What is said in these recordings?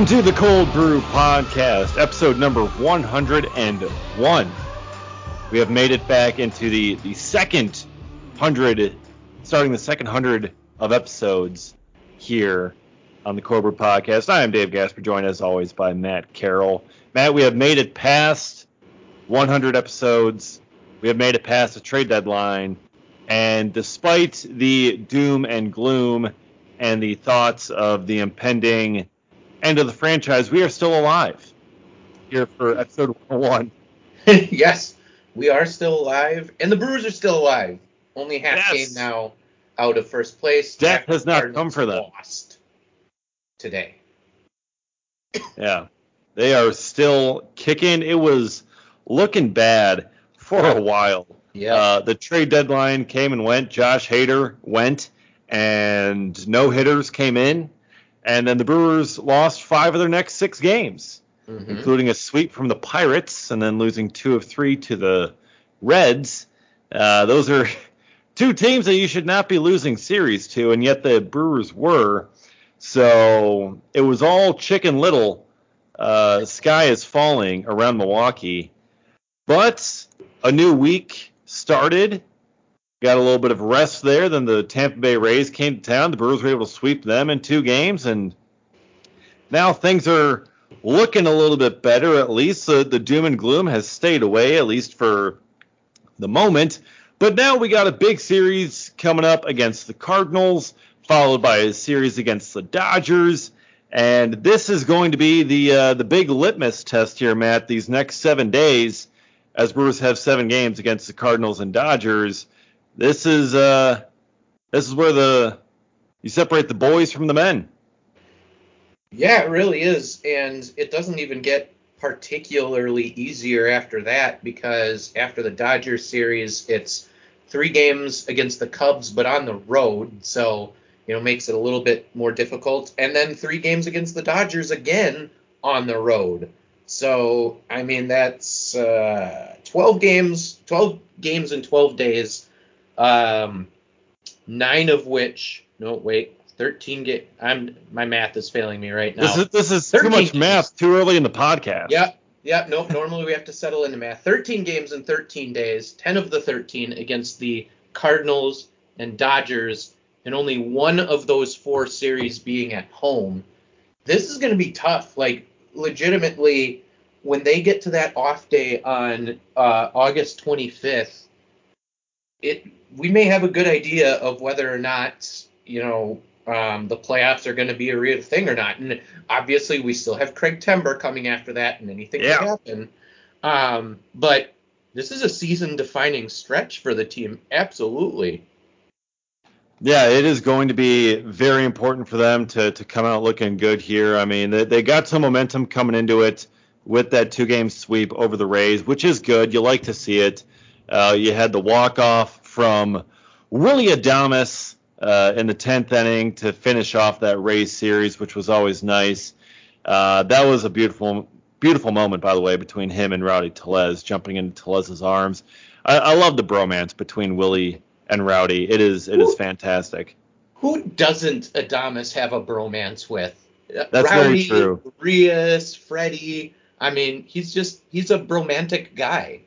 Welcome to the Cold Brew Podcast, episode number 101. We have made it back into the, the second hundred, starting the second hundred of episodes here on the Cold Brew Podcast. I am Dave Gasper, joined as always by Matt Carroll. Matt, we have made it past 100 episodes. We have made it past the trade deadline. And despite the doom and gloom and the thoughts of the impending end of the franchise, we are still alive here for episode 101. yes, we are still alive, and the Brewers are still alive. Only half Yes. game now out of first place. Death has not Cardinals come for them. Lost today. Yeah. They are still kicking. It was looking bad for a while. Yeah. Uh, the trade deadline came and went. Josh Hader went, and no hitters came in. And then the Brewers lost five of their next six games, Mhm. including a sweep from the Pirates, and then losing two of three to the Reds. Uh, those are two teams that you should not be losing series to, and yet the Brewers were. So it was all chicken little. Uh, sky is falling around Milwaukee. But a new week started. Got a little bit of rest there. Then the Tampa Bay Rays came to town. The Brewers were able to sweep them in two games, and now things are looking a little bit better. At least the, the doom and gloom has stayed away, at least for the moment. But now we got a big series coming up against the Cardinals, followed by a series against the Dodgers. And this is going to be the uh, the big litmus test here, Matt. These next seven days, as Brewers have seven games against the Cardinals and Dodgers, this is uh, this is where the you separate the boys from the men. Yeah, it really is, and it doesn't even get particularly easier after that because after the Dodgers series, it's three games against the Cubs, but on the road, so you know makes it a little bit more difficult, and then three games against the Dodgers again on the road. So I mean that's uh, 12 games, 12 games in 12 days, um, nine of which no wait. 13 game. I'm my math is failing me right now. This is this is too much games. math too early in the podcast. Yep. Yep. Nope. Normally we have to settle into math. 13 games in 13 days. 10 of the 13 against the Cardinals and Dodgers, and only one of those four series being at home. This is going to be tough. Like legitimately, when they get to that off day on uh, August 25th, it we may have a good idea of whether or not you know um, the playoffs are going to be a real thing or not. And obviously, we still have Craig Timber coming after that, and anything Yeah. could happen. Um, but this is a season-defining stretch for the team. Absolutely. Yeah, it is going to be very important for them to, to come out looking good here. I mean, they, they got some momentum coming into it with that two game sweep over the Rays, which is good. You like to see it. Uh, you had the walk off from Willy Adames uh, in the 10th inning to finish off that Rays series, which was always nice. Uh, that was a beautiful, beautiful moment, by the way, between him and Rowdy Tellez jumping into Tellez's arms. I, I love the bromance between Willy and Rowdy. It is it is fantastic. Who doesn't Adames have a bromance with? That's very Rowdy, true. Rios, Freddie. I mean, he's just he's a bromantic guy.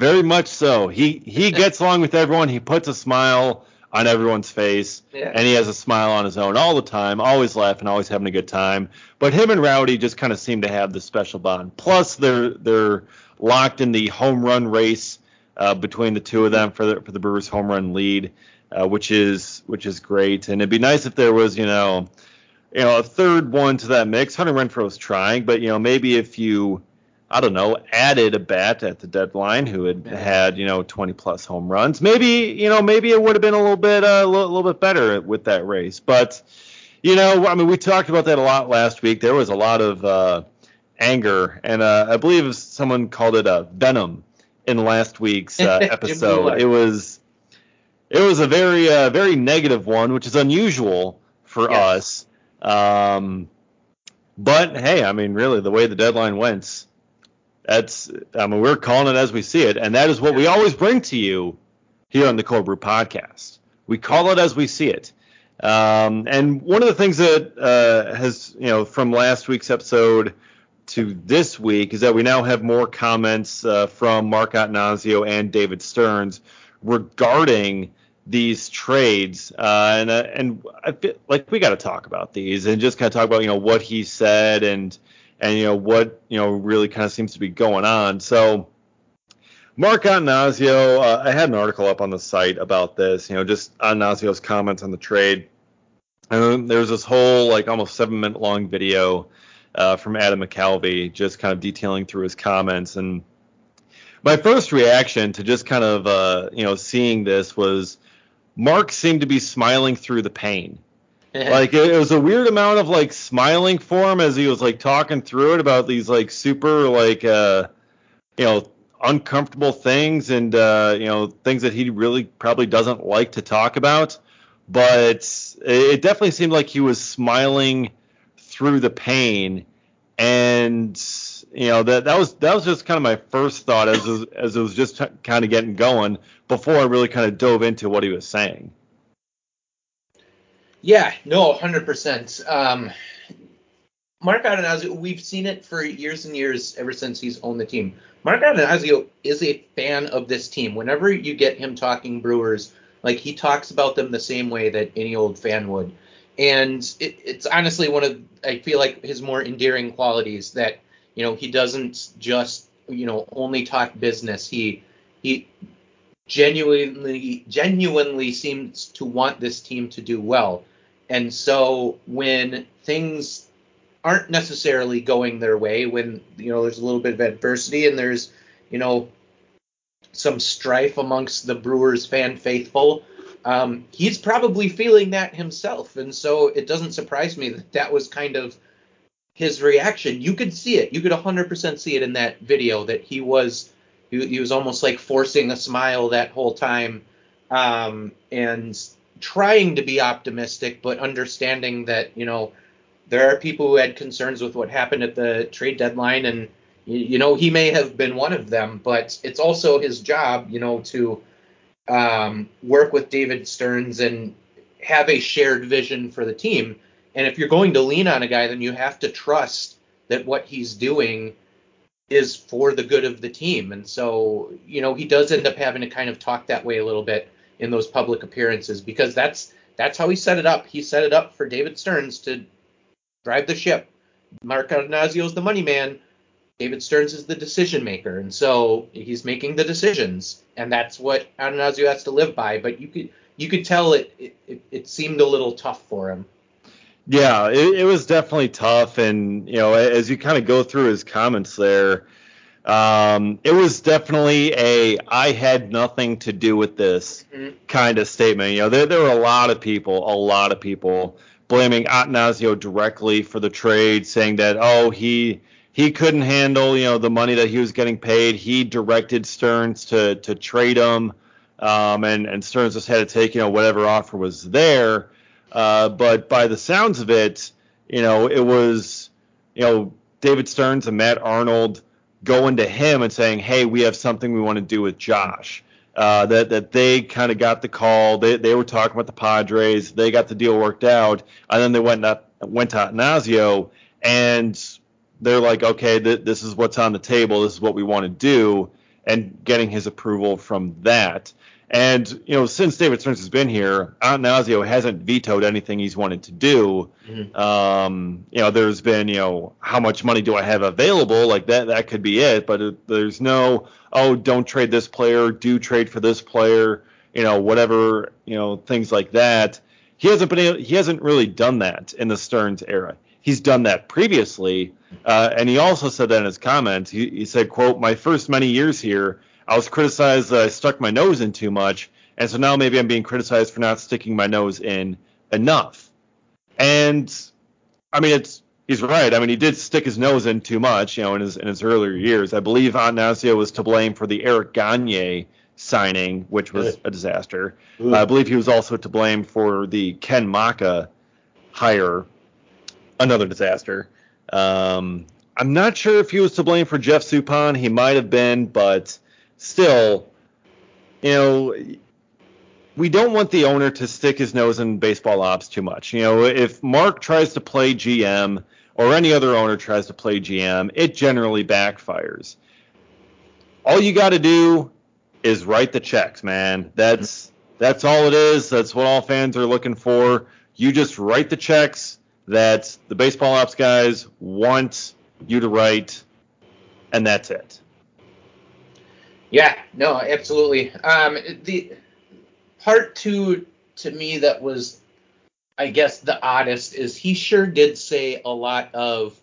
Very much so. He he gets along with everyone. He puts a smile on everyone's face, Yeah. and he has a smile on his own all the time, always laughing, always having a good time. But him and Rowdy just kind of seem to have this special bond. Plus, they're they're locked in the home run race uh, between the two of them for the for the Brewers home run lead, uh, which is which is great. And it'd be nice if there was you know you know a third one to that mix. Hunter Renfroe's trying, but you know maybe if you I don't know, added a bat at the deadline who had had, you know, 20 plus home runs. Maybe, you know, maybe it would have been a little bit, uh, a little, little bit better with that race. But, you know, I mean, we talked about that a lot last week. There was a lot of uh, anger, and uh, I believe someone called it a venom in last week's uh, episode. It was, it was a very, uh, very negative one, which is unusual for Yes. us. Um, but hey, I mean, really, the way the deadline went, that's, I mean, we're calling it as we see it, and that is what we always bring to you here on the Cold Brew Podcast. We call it as we see it. Um, and one of the things that uh, has, you know, from last week's episode to this week is that we now have more comments uh, from Mark Attanasio and David Stearns regarding these trades. Uh, and uh, and I feel like we got to talk about these and just kind of talk about you know what he said and and you know what you know really kind of seems to be going on. So. Mark Attanasio, uh, I had an article up on the site about this, you know, just Attanasio's comments on the trade. And there was this whole like almost seven minute long video uh, from Adam McCalvy, just kind of detailing through his comments. And my first reaction to just kind of uh, you know seeing this was Mark seemed to be smiling through the pain. Like it, it, was a weird amount of like smiling for him as he was like talking through it about these like super like uh you know uncomfortable things and uh you know things that he really probably doesn't like to talk about. But it it definitely seemed like he was smiling through the pain, and you know that that was that was just kind of my first thought as as it was just t- kind of getting going before I really kind of dove into what he was saying. Yeah, no, hundred um, percent. Mark Attanasio, we've seen it for years and years ever since he's owned the team. Mark Attanasio is a fan of this team. Whenever you get him talking Brewers, like he talks about them the same way that any old fan would and it, it's honestly one of I feel like his more endearing qualities that you know he doesn't just you know only talk business. He he genuinely genuinely seems to want this team to do well. And so when things aren't necessarily going their way, when you know there's a little bit of adversity and there's you know some strife amongst the Brewers fan faithful, um, he's probably feeling that himself, and so it doesn't surprise me that that was kind of his reaction. You could see it. You could 100% see it in that video that he was he, he was almost like forcing a smile that whole time, um, and trying to be optimistic, but understanding that you know there are people who had concerns with what happened at the trade deadline, and you, know he may have been one of them, but it's also his job, you know, to um, work with David Stearns and have a shared vision for the team. And if you're going to lean on a guy, then you have to trust that what he's doing is for the good of the team. And so, you know, he does end up having to kind of talk that way a little bit in those public appearances because that's that's how he set it up. He set it up for David Stearns to drive the ship. Mark Attanasio is the money man. David Stearns is the decision maker, and so he's making the decisions, and that's what Attanasio has to live by. But you could you could tell it it, it seemed a little tough for him. Yeah, it, it, was definitely tough, and you know, as you kind of go through his comments there, um, it was definitely a I had nothing to do with this mm-hmm. kind of statement. You know, there there were a lot of people, a lot of people blaming Attanasio directly for the trade, saying that oh he he couldn't handle you know the money that he was getting paid. He directed Stearns to to trade him, um, and and Stearns just had to take you know whatever offer was there. Uh, but by the sounds of it, you know it was you know David Stearns and Matt Arnold going to him and saying, hey, we have something we want to do with Josh. Uh, that that they kind of got the call. They they were talking about the Padres. They got the deal worked out, and then they went up, went to Attanasio and they're like, okay, th- this is what's on the table. This is what we want to do, and getting his approval from that. And you know, since David Stearns has been here, Attanasio hasn't vetoed anything he's wanted to do. Mm-hmm. Um, you know, there's been, you know, how much money do I have available? Like that, that could be it. But it, there's no, oh, don't trade this player, do trade for this player. You know, whatever, you know, things like that. He hasn't been, he hasn't really done that in the Stearns era he's done that previously. Uh, and he also said that in his comments. He, he, said, quote, my first many years here, I was criticized that I stuck my nose in too much. And so now maybe I'm being criticized for not sticking my nose in enough. And I mean, it's, he's right. I mean, he did stick his nose in too much, you know, in his, in his earlier years. I believe Attanasio was to blame for the Eric Gagne signing, which was a disaster. Uh, I believe he was also to blame for the Ken Macha hire another disaster. Um, I'm not sure if he was to blame for Jeff Suppan. He might have been, but still, you know, we don't want the owner to stick his nose in baseball ops too much. You know, if Mark tries to play GM or any other owner tries to play GM, it generally backfires. All you got to do is write the checks, man. That's that's all it is. That's what all fans are looking for. You just write the checks that the baseball ops guys want you to write, and that's it. Yeah, no, absolutely. Um, the part two to me that was, I guess, the oddest is he sure did say a lot of,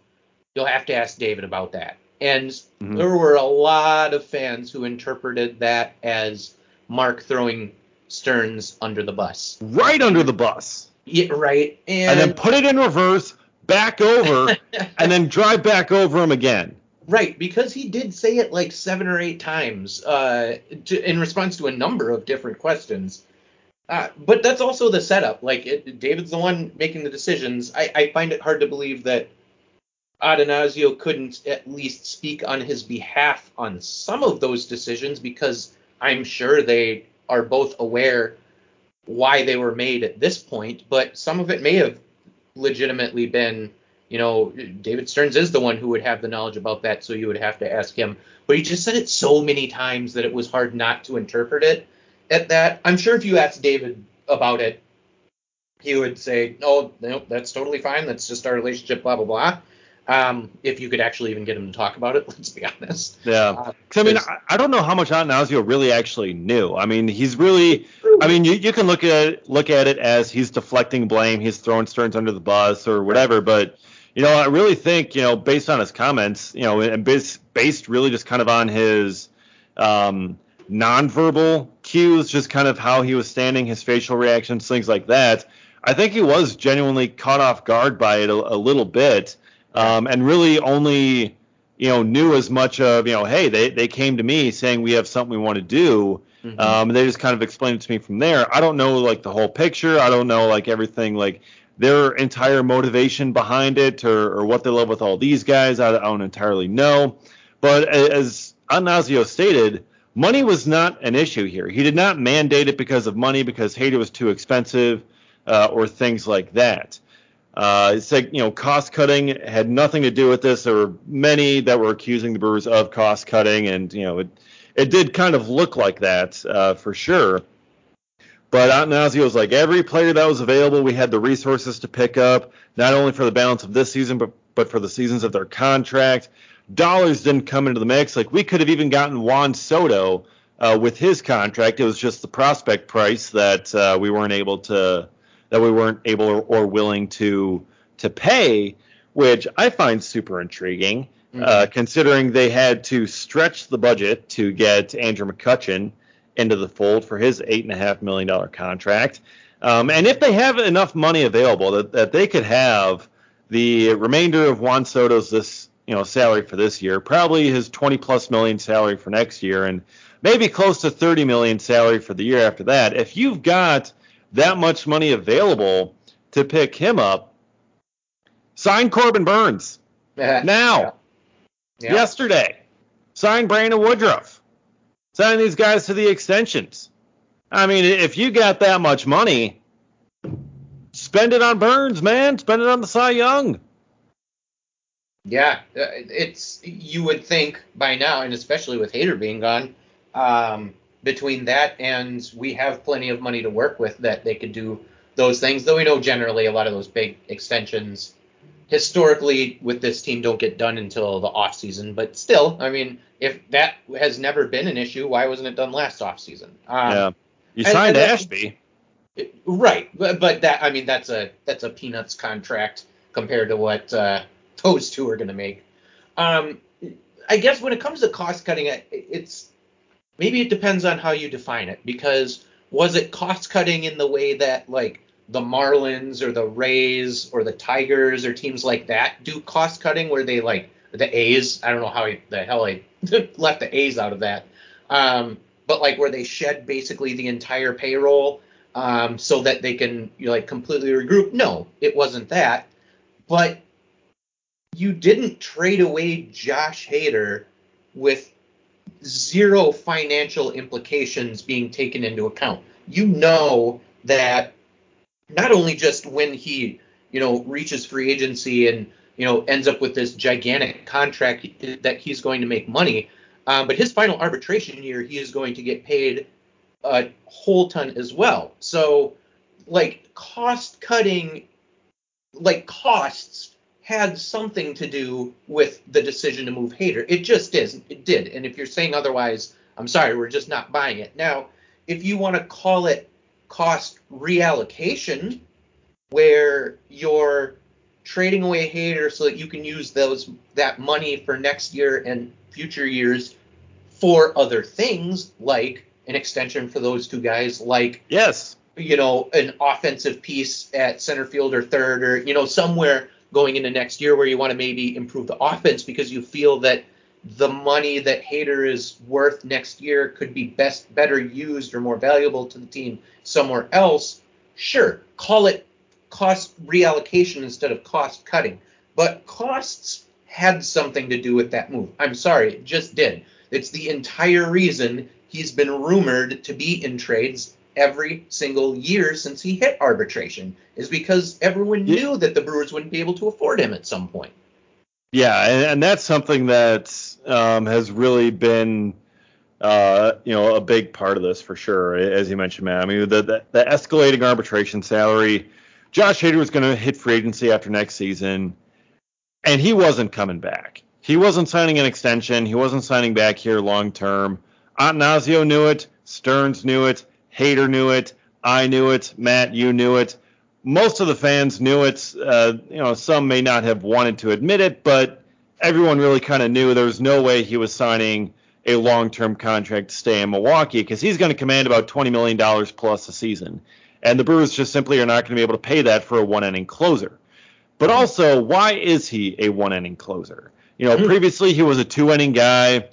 you'll have to ask David about that. And mm-hmm. there were a lot of fans who interpreted that as Mark throwing Stearns under the bus. Right under the bus. Yeah, right. And, and then put it in reverse, back over, and then drive back over him again. Right, because he did say it like seven or eight times uh, to, in response to a number of different questions. Uh, but that's also the setup. Like it, David's the one making the decisions. I, I find it hard to believe that Attanasio couldn't at least speak on his behalf on some of those decisions because I'm sure they are both aware why they were made at this point. But some of it may have legitimately been you know, David Stearns is the one who would have the knowledge about that, so you would have to ask him. But he just said it so many times that it was hard not to interpret it at that. I'm sure if you asked David about it, he would say, "Oh, no, that's totally fine. That's just our relationship, blah blah blah." Um, if you could actually even get him to talk about it, let's be honest. Yeah. Uh, I mean, I, I, don't know how much Attanasio really actually knew. I mean, he's really. I mean, you, you can look at it, look at it as he's deflecting blame, he's throwing Stearns under the bus or whatever, but you know, I really think, you know, based on his comments, you know, and based, based really just kind of on his um, nonverbal cues, just kind of how he was standing, his facial reactions, things like that. I think he was genuinely caught off guard by it a, a little bit, um, and really only, you know, knew as much of, you know, hey, they, they came to me saying we have something we want to do. Mm-hmm. Um, they just kind of explained it to me from there. I don't know like the whole picture. I don't know like everything like their entire motivation behind it or, or what they love with all these guys. I, I don't entirely know. But as Attanasio stated, money was not an issue here. He did not mandate it because of money, because Hader was too expensive, uh, or things like that. Uh, like, you know, cost cutting had nothing to do with this. There were many that were accusing the Brewers of cost cutting, and, you know, it, it did kind of look like that uh, for sure. But Attanasio was like every player that was available, we had the resources to pick up, not only for the balance of this season, but but for the seasons of their contract. Dollars didn't come into the mix. Like we could have even gotten Juan Soto uh, with his contract. It was just the prospect price that uh, we weren't able to that we weren't able or, or, willing to to pay, which I find super intriguing, mm-hmm. uh, considering they had to stretch the budget to get Andrew McCutchen into the fold for his eight and a half million dollar contract. Um, and if they have enough money available that, that they could have the remainder of Juan Soto's this you know salary for this year, probably his 20 plus million salary for next year, and maybe close to 30 million salary for the year after that. If you've got that much money available to pick him up, sign Corbin Burnes now, yeah. Yeah. yesterday. Sign Brandon Woodruff signing these guys to the extensions. I mean, if you got that much money, spend it on Burnes, man. Spend it on the Cy Young. Yeah, uh, it's you would think by now, and especially with Hader being gone, um, between that and we have plenty of money to work with that they could do those things. Though we know generally a lot of those big extensions historically with this team don't get done until the off season. But still, I mean, if that has never been an issue, why wasn't it done last off season? Um, yeah, you signed and, and Ashby. right, but, but that I mean that's a that's a peanuts contract compared to what uh, those two are going to make. Um, I guess when it comes to cost cutting, it's maybe it depends on how you define it because was it cost cutting in the way that like the Marlins or the Rays or the Tigers or teams like that do cost cutting where they like the A's. I don't know how he, the hell I left the A's out of that. Um, but like where they shed basically the entire payroll um, so that they can you know, like completely regroup. No, it wasn't that. But you didn't trade away Josh Hader with zero financial implications being taken into account. You know that not only just when he, you know, reaches free agency and, you know, ends up with this gigantic contract that he's going to make money, um, but his final arbitration year, he is going to get paid a whole ton as well. So, like, cost cutting, like, costs had something to do with the decision to move Hader. It just is. It did. And if you're saying otherwise, I'm sorry, we're just not buying it. Now, if you want to call it cost reallocation, where you're trading away Hader so that you can use those that money for next year and future years for other things like an extension for those two guys, like yes, you know, an offensive piece at center field or third, or you know, somewhere going into next year where you want to maybe improve the offense because you feel that the money that Hader is worth next year could be best better used or more valuable to the team somewhere else, sure, call it cost reallocation instead of cost cutting. But costs had something to do with that move. I'm sorry, it just did. It's the entire reason he's been rumored to be in trades every single year since he hit arbitration is because everyone yeah. knew that the Brewers wouldn't be able to afford him at some point. Yeah, and, and that's something that um, has really been, uh, you know, a big part of this for sure, as you mentioned, Matt. I mean, the, the, the escalating arbitration salary. Josh Hader was going to hit free agency after next season, and he wasn't coming back. He wasn't signing an extension. He wasn't signing back here long term. Attanasio knew it. Stearns knew it. Hader knew it. I knew it. Matt, you knew it. Most of the fans knew it. Uh, you know, some may not have wanted to admit it, but everyone really kind of knew there was no way he was signing a long-term contract to stay in Milwaukee because he's going to command about $20 million plus a season. And the Brewers just simply are not going to be able to pay that for a one-inning closer. But also, why is he a one-inning closer? You know, hmm. previously he was a two-inning guy,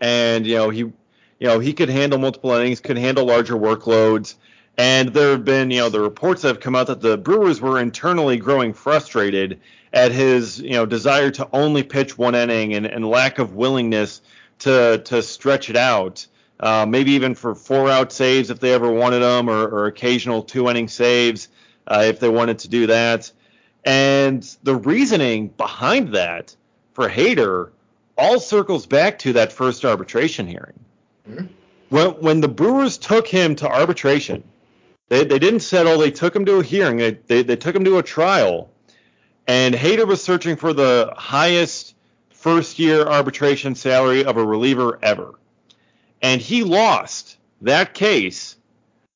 and you know he you know, he could handle multiple innings, could handle larger workloads. And there have been, you know, the reports that have come out that the Brewers were internally growing frustrated at his, you know, desire to only pitch one inning and, and lack of willingness to to stretch it out. Uh, maybe even for four out saves if they ever wanted them, or, or occasional two inning saves uh, if they wanted to do that. And the reasoning behind that for Hader all circles back to that first arbitration hearing. Mm-hmm. When, when the Brewers took him to arbitration, they, they didn't settle. They took him to a hearing. They, they, they took him to a trial. And Hader was searching for the highest first year arbitration salary of a reliever ever. And he lost that case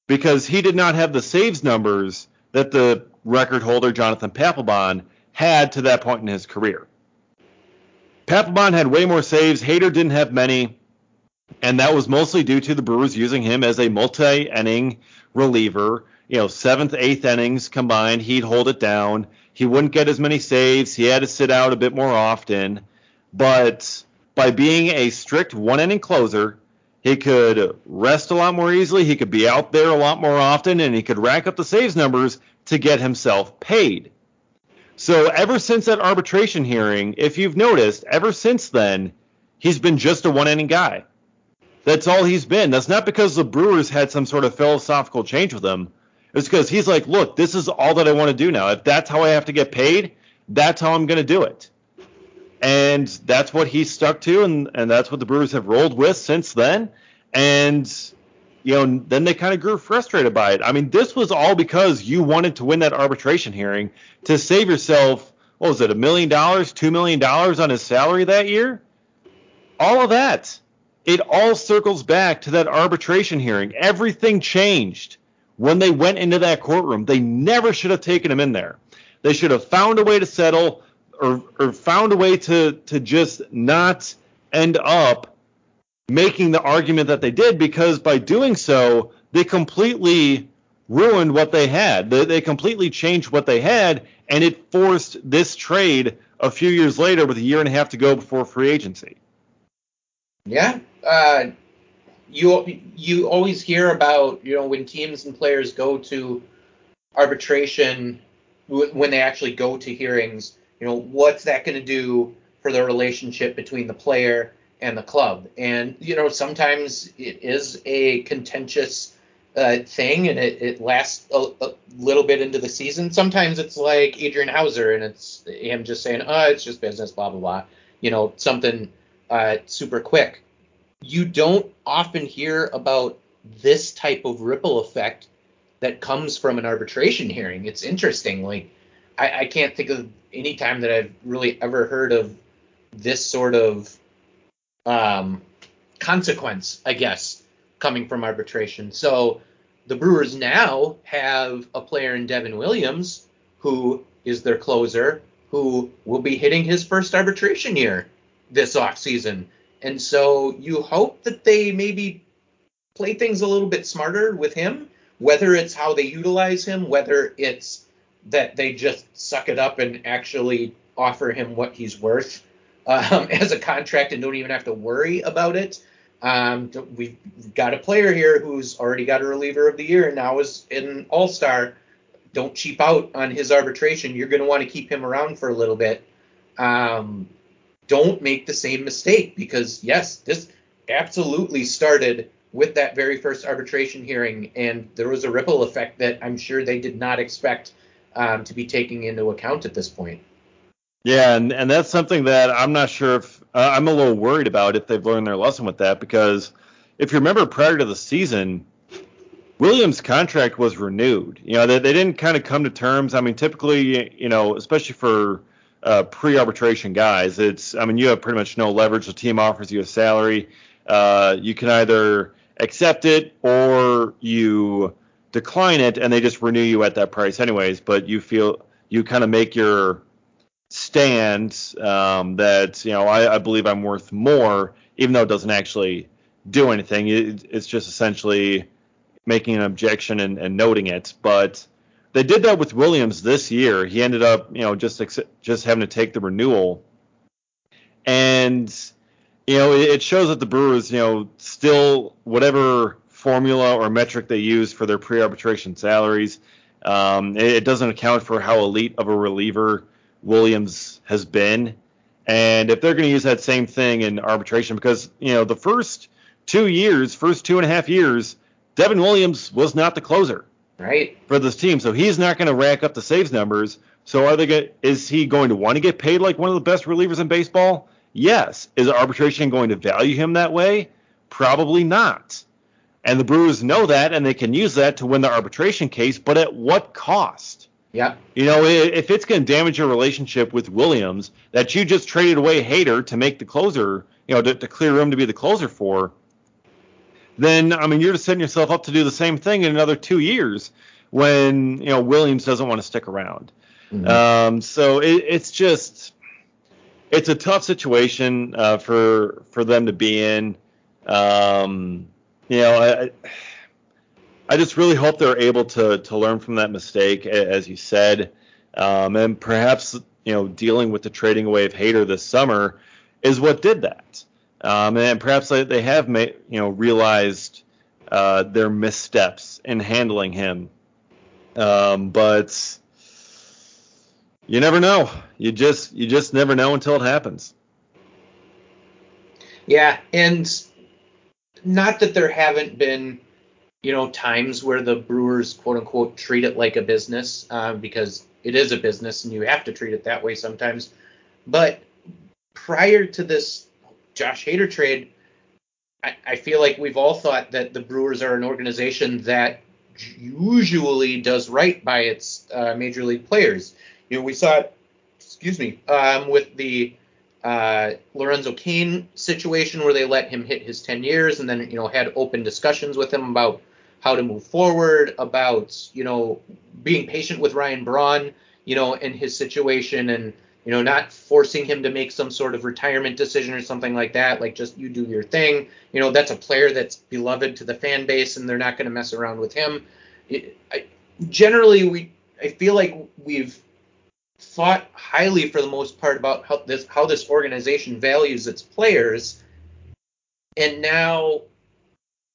because he did not have the saves numbers that the record holder, Jonathan Papelbon, had to that point in his career. Papelbon had way more saves. Hader didn't have many and that was mostly due to the Brewers using him as a multi-inning reliever. You know, seventh, eighth innings combined, he'd hold it down. He wouldn't get as many saves. He had to sit out a bit more often. But by being a strict one-inning closer, he could rest a lot more easily. He could be out there a lot more often, and he could rack up the saves numbers to get himself paid. So ever since that arbitration hearing, if you've noticed, ever since then, he's been just a one-inning guy. That's all he's been. That's not because the Brewers had some sort of philosophical change with him. It's because he's like, look, this is all that I want to do now. If that's how I have to get paid, that's how I'm going to do it. And that's what he stuck to, and, and that's what the Brewers have rolled with since then. And, you know, then they kind of grew frustrated by it. I mean, this was all because you wanted to win that arbitration hearing to save yourself, what was it, a million dollars, two million dollars on his salary that year? All of that it all circles back to that arbitration hearing. Everything changed when they went into that courtroom. They never should have taken him in there. They should have found a way to settle or, or found a way to, to just not end up making the argument that they did because by doing so, they completely ruined what they had. They, they completely changed what they had, and it forced this trade a few years later with a year and a half to go before free agency. Yeah, uh, you you always hear about you know when teams and players go to arbitration when they actually go to hearings. You know what's that going to do for the relationship between the player and the club. And you know, sometimes it is a contentious uh, thing, and it, it lasts a, a, little bit into the season. Sometimes it's like Adrian Houser and it's him just saying, "Oh, it's just business," blah blah blah. You know, something uh, super quick. You don't often hear about this type of ripple effect that comes from an arbitration hearing. It's interesting. Like, I, I can't think of any time that I've really ever heard of this sort of um, consequence, I guess, coming from arbitration. So the Brewers now have a player in Devin Williams who is their closer, who will be hitting his first arbitration year this offseason. And so you hope that they maybe play things a little bit smarter with him, whether it's how they utilize him, whether it's that they just suck it up and actually offer him what he's worth um, as a contract and don't even have to worry about it. Um, we've got a player here who's already got a reliever of the year and now is an all star. Don't cheap out on his arbitration. You're going to want to keep him around for a little bit. Um, don't make the same mistake because, yes, this absolutely started with that very first arbitration hearing, and there was a ripple effect that I'm sure they did not expect um, to be taking into account at this point. Yeah, and, and that's something that I'm not sure if uh, I'm a little worried about if they've learned their lesson with that because if you remember prior to the season, Williams' contract was renewed. You know, they, they didn't kind of come to terms. I mean, typically, you know, especially for uh, pre-arbitration guys, it's I mean, you have pretty much no leverage. The team offers you a salary. Uh, you can either accept it or you decline it, and they just renew you at that price anyways. But you feel you kind of make your stand um, that you know I, I, believe I'm worth more, even though it doesn't actually do anything. It, it's just essentially making an objection and, and, noting it. But they did that with Williams this year. He ended up you know just just having to take the renewal, and you know it, shows that the Brewers you know still whatever formula or metric they use for their pre-arbitration salaries. Um, it, it doesn't account for how elite of a reliever Williams has been. And if they're going to use that same thing in arbitration, because, you know, the first two years, first two and a half years, Devin Williams was not the closer. Right. For this team. So he's not going to rack up the saves numbers. So are they get, is he going to want to get paid like one of the best relievers in baseball? Yes. Is arbitration going to value him that way? Probably not. And the Brewers know that and they can use that to win the arbitration case, but at what cost? Yeah. You know, if it's going to damage your relationship with Williams that you just traded away Hader to make the closer, you know, to, to clear room to be the closer for, then I mean you're just setting yourself up to do the same thing in another two years when you know Williams doesn't want to stick around. Mm-hmm. Um, so it, it's just it's a tough situation uh, for for them to be in. Um, you know, I, I just really hope they're able to to learn from that mistake, as you said, um, and perhaps you know dealing with the trading away of Hader this summer is what did that, um, and perhaps they, have made you know realized uh, their missteps in handling him, um, but you never know. You just you just never know until it happens. Yeah, and not that there haven't been you know, times where the Brewers quote unquote treat it like a business uh, because it is a business and you have to treat it that way sometimes. But prior to this Josh Hader trade, I, I feel like we've all thought that the Brewers are an organization that usually does right by its uh, major league players. You know, we saw it, excuse me, um, with the uh, Lorenzo Cain situation where they let him hit his 10 years and then, you know, had open discussions with him about how to move forward, about you know being patient with Ryan Braun, you know, in his situation, and you know not forcing him to make some sort of retirement decision or something like that. Like just you do your thing. You know, that's a player that's beloved to the fan base, and they're not going to mess around with him. It, I, generally, we I feel like we've thought highly for the most part about how this how this organization values its players and now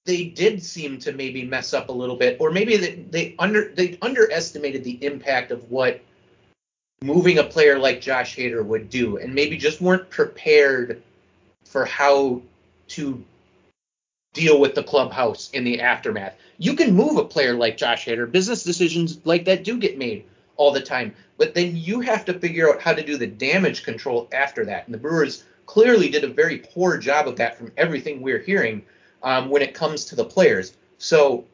they did seem to maybe mess up a little bit, or maybe they, they under they underestimated the impact of what moving a player like Josh Hader would do, and maybe just weren't prepared for how to deal with the clubhouse in the aftermath. You can move a player like Josh Hader. Business decisions like that do get made all the time. But then you have to figure out how to do the damage control after that. And the Brewers clearly did a very poor job of that from everything we're hearing um, when it comes to the players. So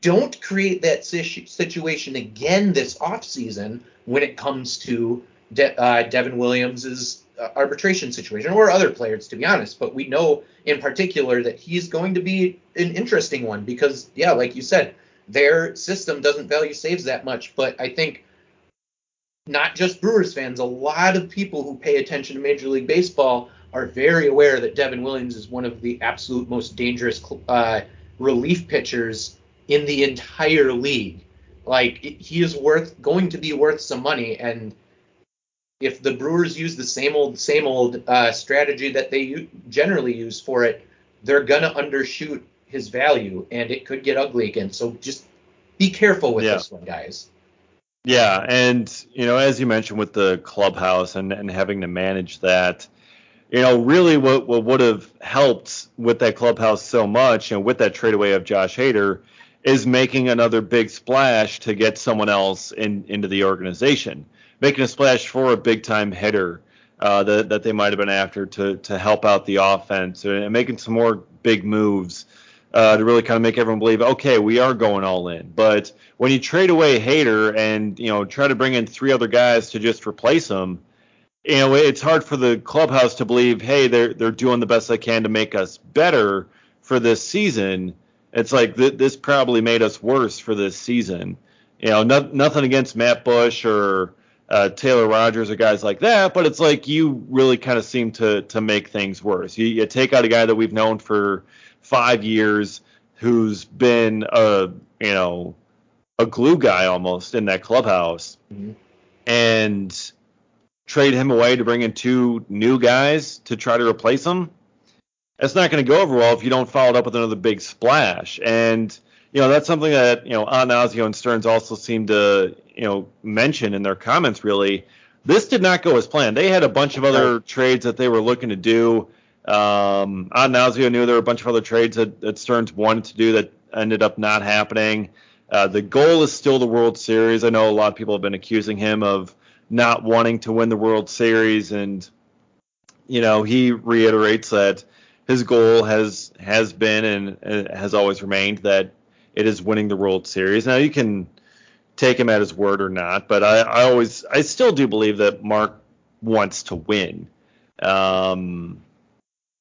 don't create that situation again this offseason when it comes to De- uh, Devin Williams's uh, arbitration situation or other players, to be honest. But we know in particular that he's going to be an interesting one because, yeah, like you said, their system doesn't value saves that much. But I think not just Brewers fans, a lot of people who pay attention to Major League Baseball are very aware that Devin Williams is one of the absolute most dangerous uh, relief pitchers in the entire league. Like he is worth going to be worth some money, and if the Brewers use the same old same old uh, strategy that they u- generally use for it, they're gonna undershoot his value, and it could get ugly again. So just be careful with yeah. this one, guys. Yeah, and you know, as you mentioned with the clubhouse and, and having to manage that, you know, really what, what would have helped with that clubhouse so much, you know, with that trade away of Josh Hader, is making another big splash to get someone else in into the organization, making a splash for a big time hitter uh, that that they might have been after to to help out the offense and making some more big moves uh, to really kind of make everyone believe, okay, we are going all in. But when you trade away Hader and you know try to bring in three other guys to just replace him, you know it's hard for the clubhouse to believe, hey, they're they're doing the best they can to make us better for this season. It's like th- this probably made us worse for this season. You know, no, nothing against Matt Bush or uh, Taylor Rogers or guys like that, but it's like you really kind of seem to to make things worse. You, you take out a guy that we've known for five years who's been a you know a glue guy almost in that clubhouse mm-hmm. and trade him away to bring in two new guys to try to replace him. It's not going to go over well if you don't follow it up with another big splash. And you know that's something that you know Attanasio and Stearns also seem to you know mention in their comments. Really, this did not go as planned. They had a bunch of other trades that they were looking to do. Um, Attanasio knew there were a bunch of other trades that, that Stearns wanted to do that ended up not happening. Uh, the goal is still the World Series. I know a lot of people have been accusing him of not wanting to win the World Series, and you know he reiterates that his goal has has been and has always remained that it is winning the World Series. Now you can take him at his word or not, but I, I always I still do believe that Mark wants to win. Um,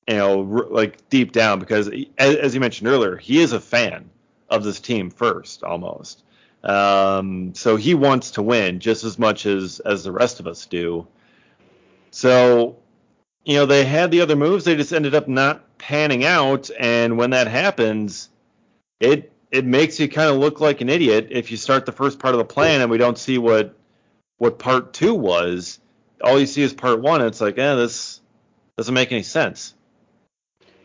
you know, like deep down because as, you mentioned earlier, he is a fan of this team first almost. Um, so he wants to win just as much as as the rest of us do. So, you know, they had the other moves, they just ended up not panning out, and when that happens, it it makes you kind of look like an idiot if you start the first part of the plan and we don't see what what part two was. All you see is part one. it's like, eh, this doesn't make any sense.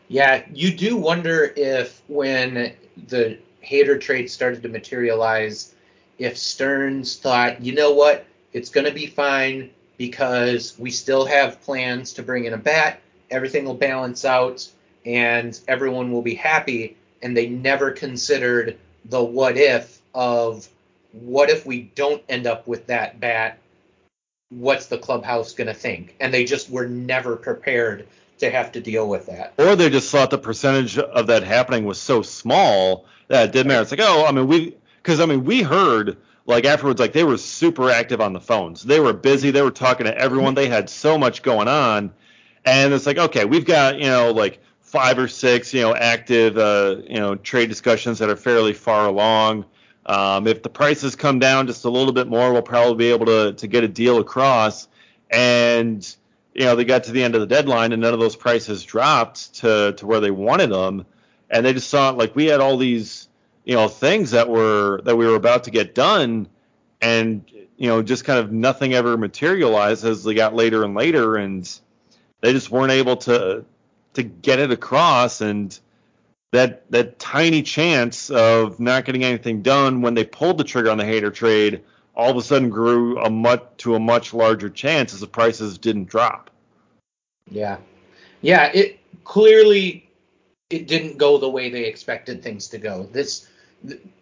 Yeah, you do wonder if when the Hader trade started to materialize, if Stearns thought, you know what, it's going to be fine because we still have plans to bring in a bat, everything will balance out, and everyone will be happy. And they never considered the what if of what if we don't end up with that bat? What's the clubhouse going to think? And they just were never prepared to have to deal with that. Or they just thought the percentage of that happening was so small that it didn't matter. It's like, oh, I mean, we, because I mean, we heard like afterwards, like they were super active on the phones. They were busy. They were talking to everyone. They had so much going on, and it's like, okay, we've got you know like five or six you know active uh, you know trade discussions that are fairly far along. Um, if the prices come down just a little bit more, we'll probably be able to to get a deal across. And you know, they got to the end of the deadline and none of those prices dropped to to where they wanted them, and they just saw like we had all these you know things that were that we were about to get done, and you know just kind of nothing ever materialized as they got later and later, and they just weren't able to to get it across and that that tiny chance of not getting anything done when they pulled the trigger on the Hader trade all of a sudden grew a much to a much larger chance as the prices didn't drop. Yeah, yeah. It clearly it didn't go the way they expected things to go. This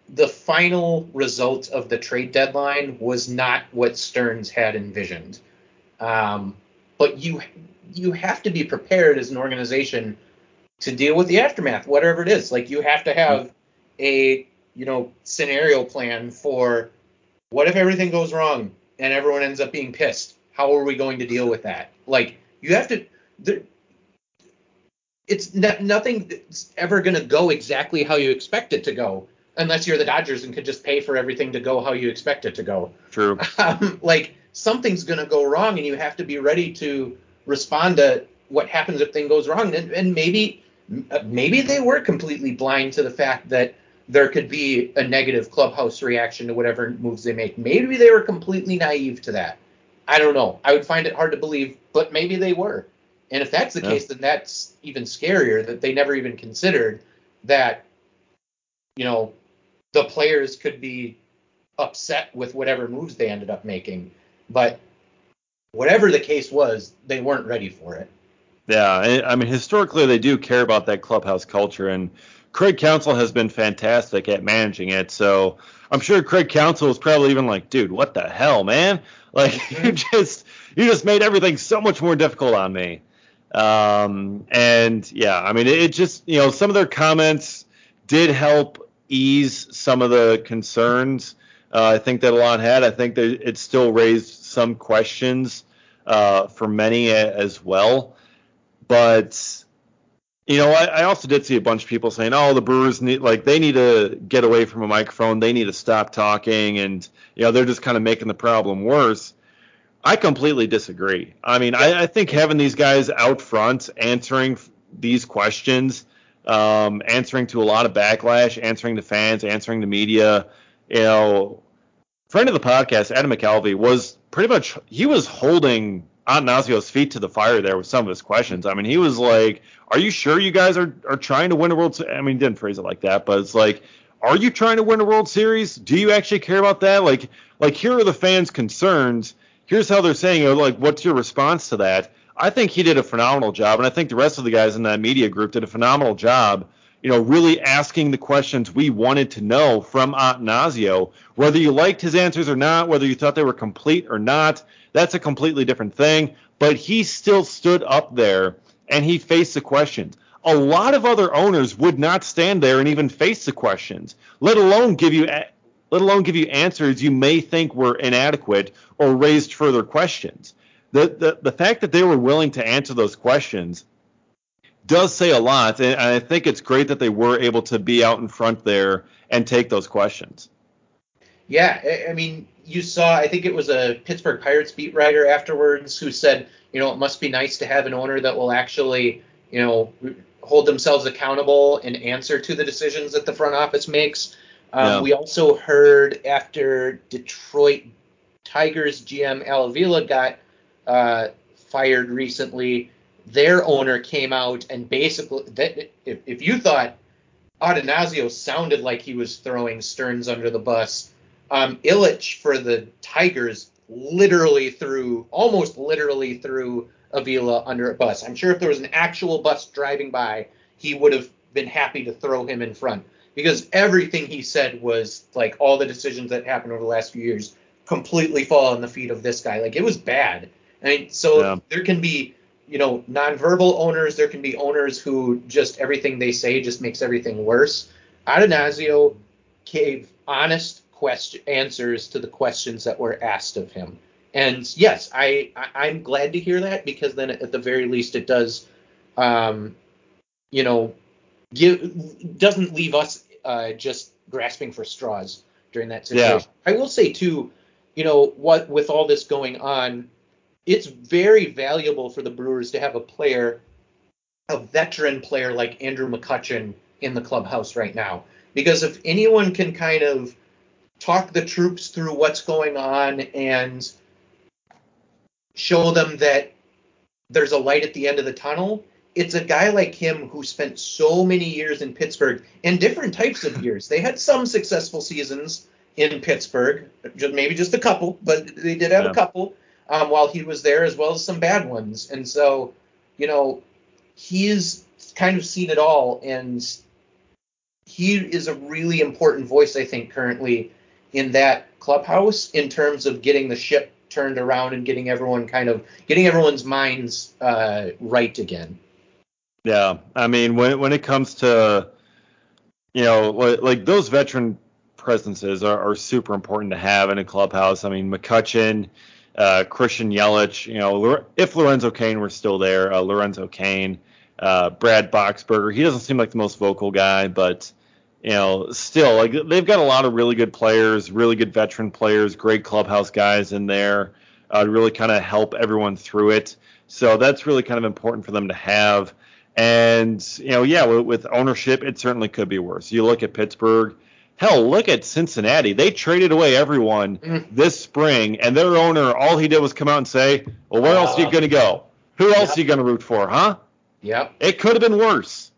the final result of the trade deadline was not what Stearns had envisioned. Um, but you you have to be prepared as an organization to deal with the aftermath, whatever it is. Like you have to have a you know scenario plan for what if everything goes wrong and everyone ends up being pissed. How are we going to deal with that? Like you have to. There, it's not, nothing that's ever going to go exactly how you expect it to go unless you're the Dodgers and could just pay for everything to go how you expect it to go. True. Um, like something's going to go wrong, and you have to be ready to respond to what happens if thing goes wrong. And, and maybe maybe they were completely blind to the fact that there could be a negative clubhouse reaction to whatever moves they make. Maybe they were completely naive to that. I don't know. I would find it hard to believe, but maybe they were. And if that's the yeah. case, then that's even scarier that they never even considered that, you know, the players could be upset with whatever moves they ended up making. But whatever the case was, they weren't ready for it. Yeah, I mean, historically, they do care about that clubhouse culture, and Craig Counsell has been fantastic at managing it. So I'm sure Craig Counsell was probably even like, dude, what the hell, man? Like, you mm-hmm. just you just made everything so much more difficult on me. Um, and yeah, I mean, it just you know some of their comments did help ease some of the concerns. Uh, I think that Alon had. I think that it still raised some questions uh, for many as well. But you know, I, I, also did see a bunch of people saying, "Oh, the Brewers need like they need to get away from a microphone. They need to stop talking, and you know they're just kind of making the problem worse." I completely disagree. I mean, I, I think having these guys out front answering these questions, um, answering to a lot of backlash, answering to fans, answering to media, you know, friend of the podcast, Adam McCalvy, was pretty much he was holding Attanasio's feet to the fire there with some of his questions. I mean, he was like, "Are you sure you guys are are trying to win a World?" I mean, he didn't phrase it like that, but it's like, "Are you trying to win a World Series? Do you actually care about that?" Like, like here are the fans' concerns. Here's how they're saying it. Like, what's your response to that? I think he did a phenomenal job, and I think the rest of the guys in that media group did a phenomenal job you know, really asking the questions we wanted to know from Attanasio. Whether you liked his answers or not, whether you thought they were complete or not, that's a completely different thing. But he still stood up there and he faced the questions. A lot of other owners would not stand there and even face the questions, let alone give you let alone give you answers you may think were inadequate or raised further questions. The, the, the fact that they were willing to answer those questions does say a lot, and I think it's great that they were able to be out in front there and take those questions. Yeah, I mean, you saw, I think it was a Pittsburgh Pirates beat writer afterwards who said, you know, it must be nice to have an owner that will actually, you know, hold themselves accountable and answer to the decisions that the front office makes. Um, yeah. We also heard after Detroit Tigers GM Al Avila got uh, fired recently their owner came out and basically that if, if you thought Attanasio sounded like he was throwing Stearns under the bus, um, Ilitch for the Tigers literally threw almost literally threw Avila under a bus. I'm sure if there was an actual bus driving by, he would have been happy to throw him in front because everything he said was like all the decisions that happened over the last few years completely fall on the feet of this guy. Like it was bad. I mean, so yeah. there can be you know, nonverbal owners, there can be owners who just everything they say just makes everything worse. Attanasio gave honest question answers to the questions that were asked of him. And yes, I, I am glad to hear that because then at the very least it does, um, you know, give doesn't leave us uh, just grasping for straws during that situation. Yeah. I will say too, you know, what with all this going on, it's very valuable for the Brewers to have a player, a veteran player like Andrew McCutchen in the clubhouse right now. Because if anyone can kind of talk the troops through what's going on and show them that there's a light at the end of the tunnel, it's a guy like him who spent so many years in Pittsburgh and different types of years. They had some successful seasons in Pittsburgh, maybe just a couple, but they did have yeah. a couple um, while he was there, as well as some bad ones. And so, you know, he's kind of seen it all, and he is a really important voice, I think, currently in that clubhouse in terms of getting the ship turned around and getting everyone kind of getting everyone's minds uh, right again. Yeah, I mean when when it comes to you know like, like those veteran presences are, are, super important to have in a clubhouse. I mean McCutchen, uh, Christian Yelich, you know if Lorenzo Cain were still there, uh, Lorenzo Cain, uh, Brad Boxberger. He doesn't seem like the most vocal guy, but you know, still like they've got a lot of really good players, really good veteran players, great clubhouse guys in there uh, really kind of help everyone through it. So that's really kind of important for them to have. And you know, yeah, with, with ownership, it certainly could be worse. You look at Pittsburgh. Hell, look at Cincinnati. They traded away everyone mm. this spring, and their owner, all he did was come out and say, "Well, where uh, else are you going to go? Who else yep. are you going to root for, huh?" Yep. It could have been worse.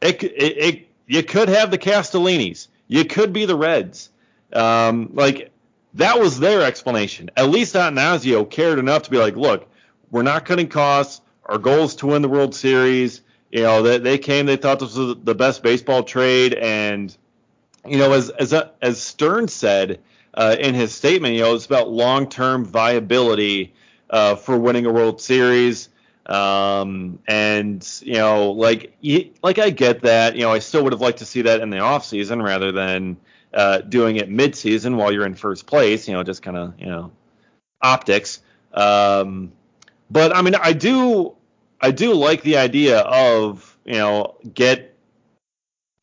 It, it, it you could have the Castellinis. You could be the Reds. Um, like that was their explanation. At least Attanasio cared enough to be like, look, we're not cutting costs. Our goal is to win the World Series. You know, they, they came, they thought this was the best baseball trade, and you know, as as as Stearns said uh, in his statement, you know, it's about long-term viability uh, for winning a World Series. Um, and you know, like like I get that. You know, I still would have liked to see that in the off season rather than uh, doing it mid season while you're in first place. You know, just kind of you know optics. Um, but I mean, I do I do like the idea of you know get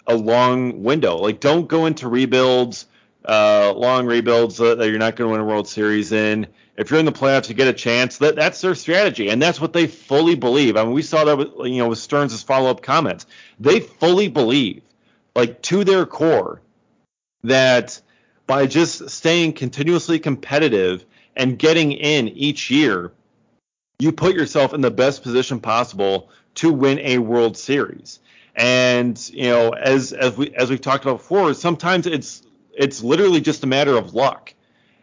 a long window. Like, don't go into rebuilds, uh, long rebuilds that you're not going to win a World Series in if you're in the playoffs, you get a chance. That that's their strategy, and that's what they fully believe. I mean, we saw that with you know with Stearns' follow-up comments. They fully believe, like to their core, that by just staying continuously competitive and getting in each year, you put yourself in the best position possible to win a World Series. And you know, as as we as we've talked about before, sometimes it's it's literally just a matter of luck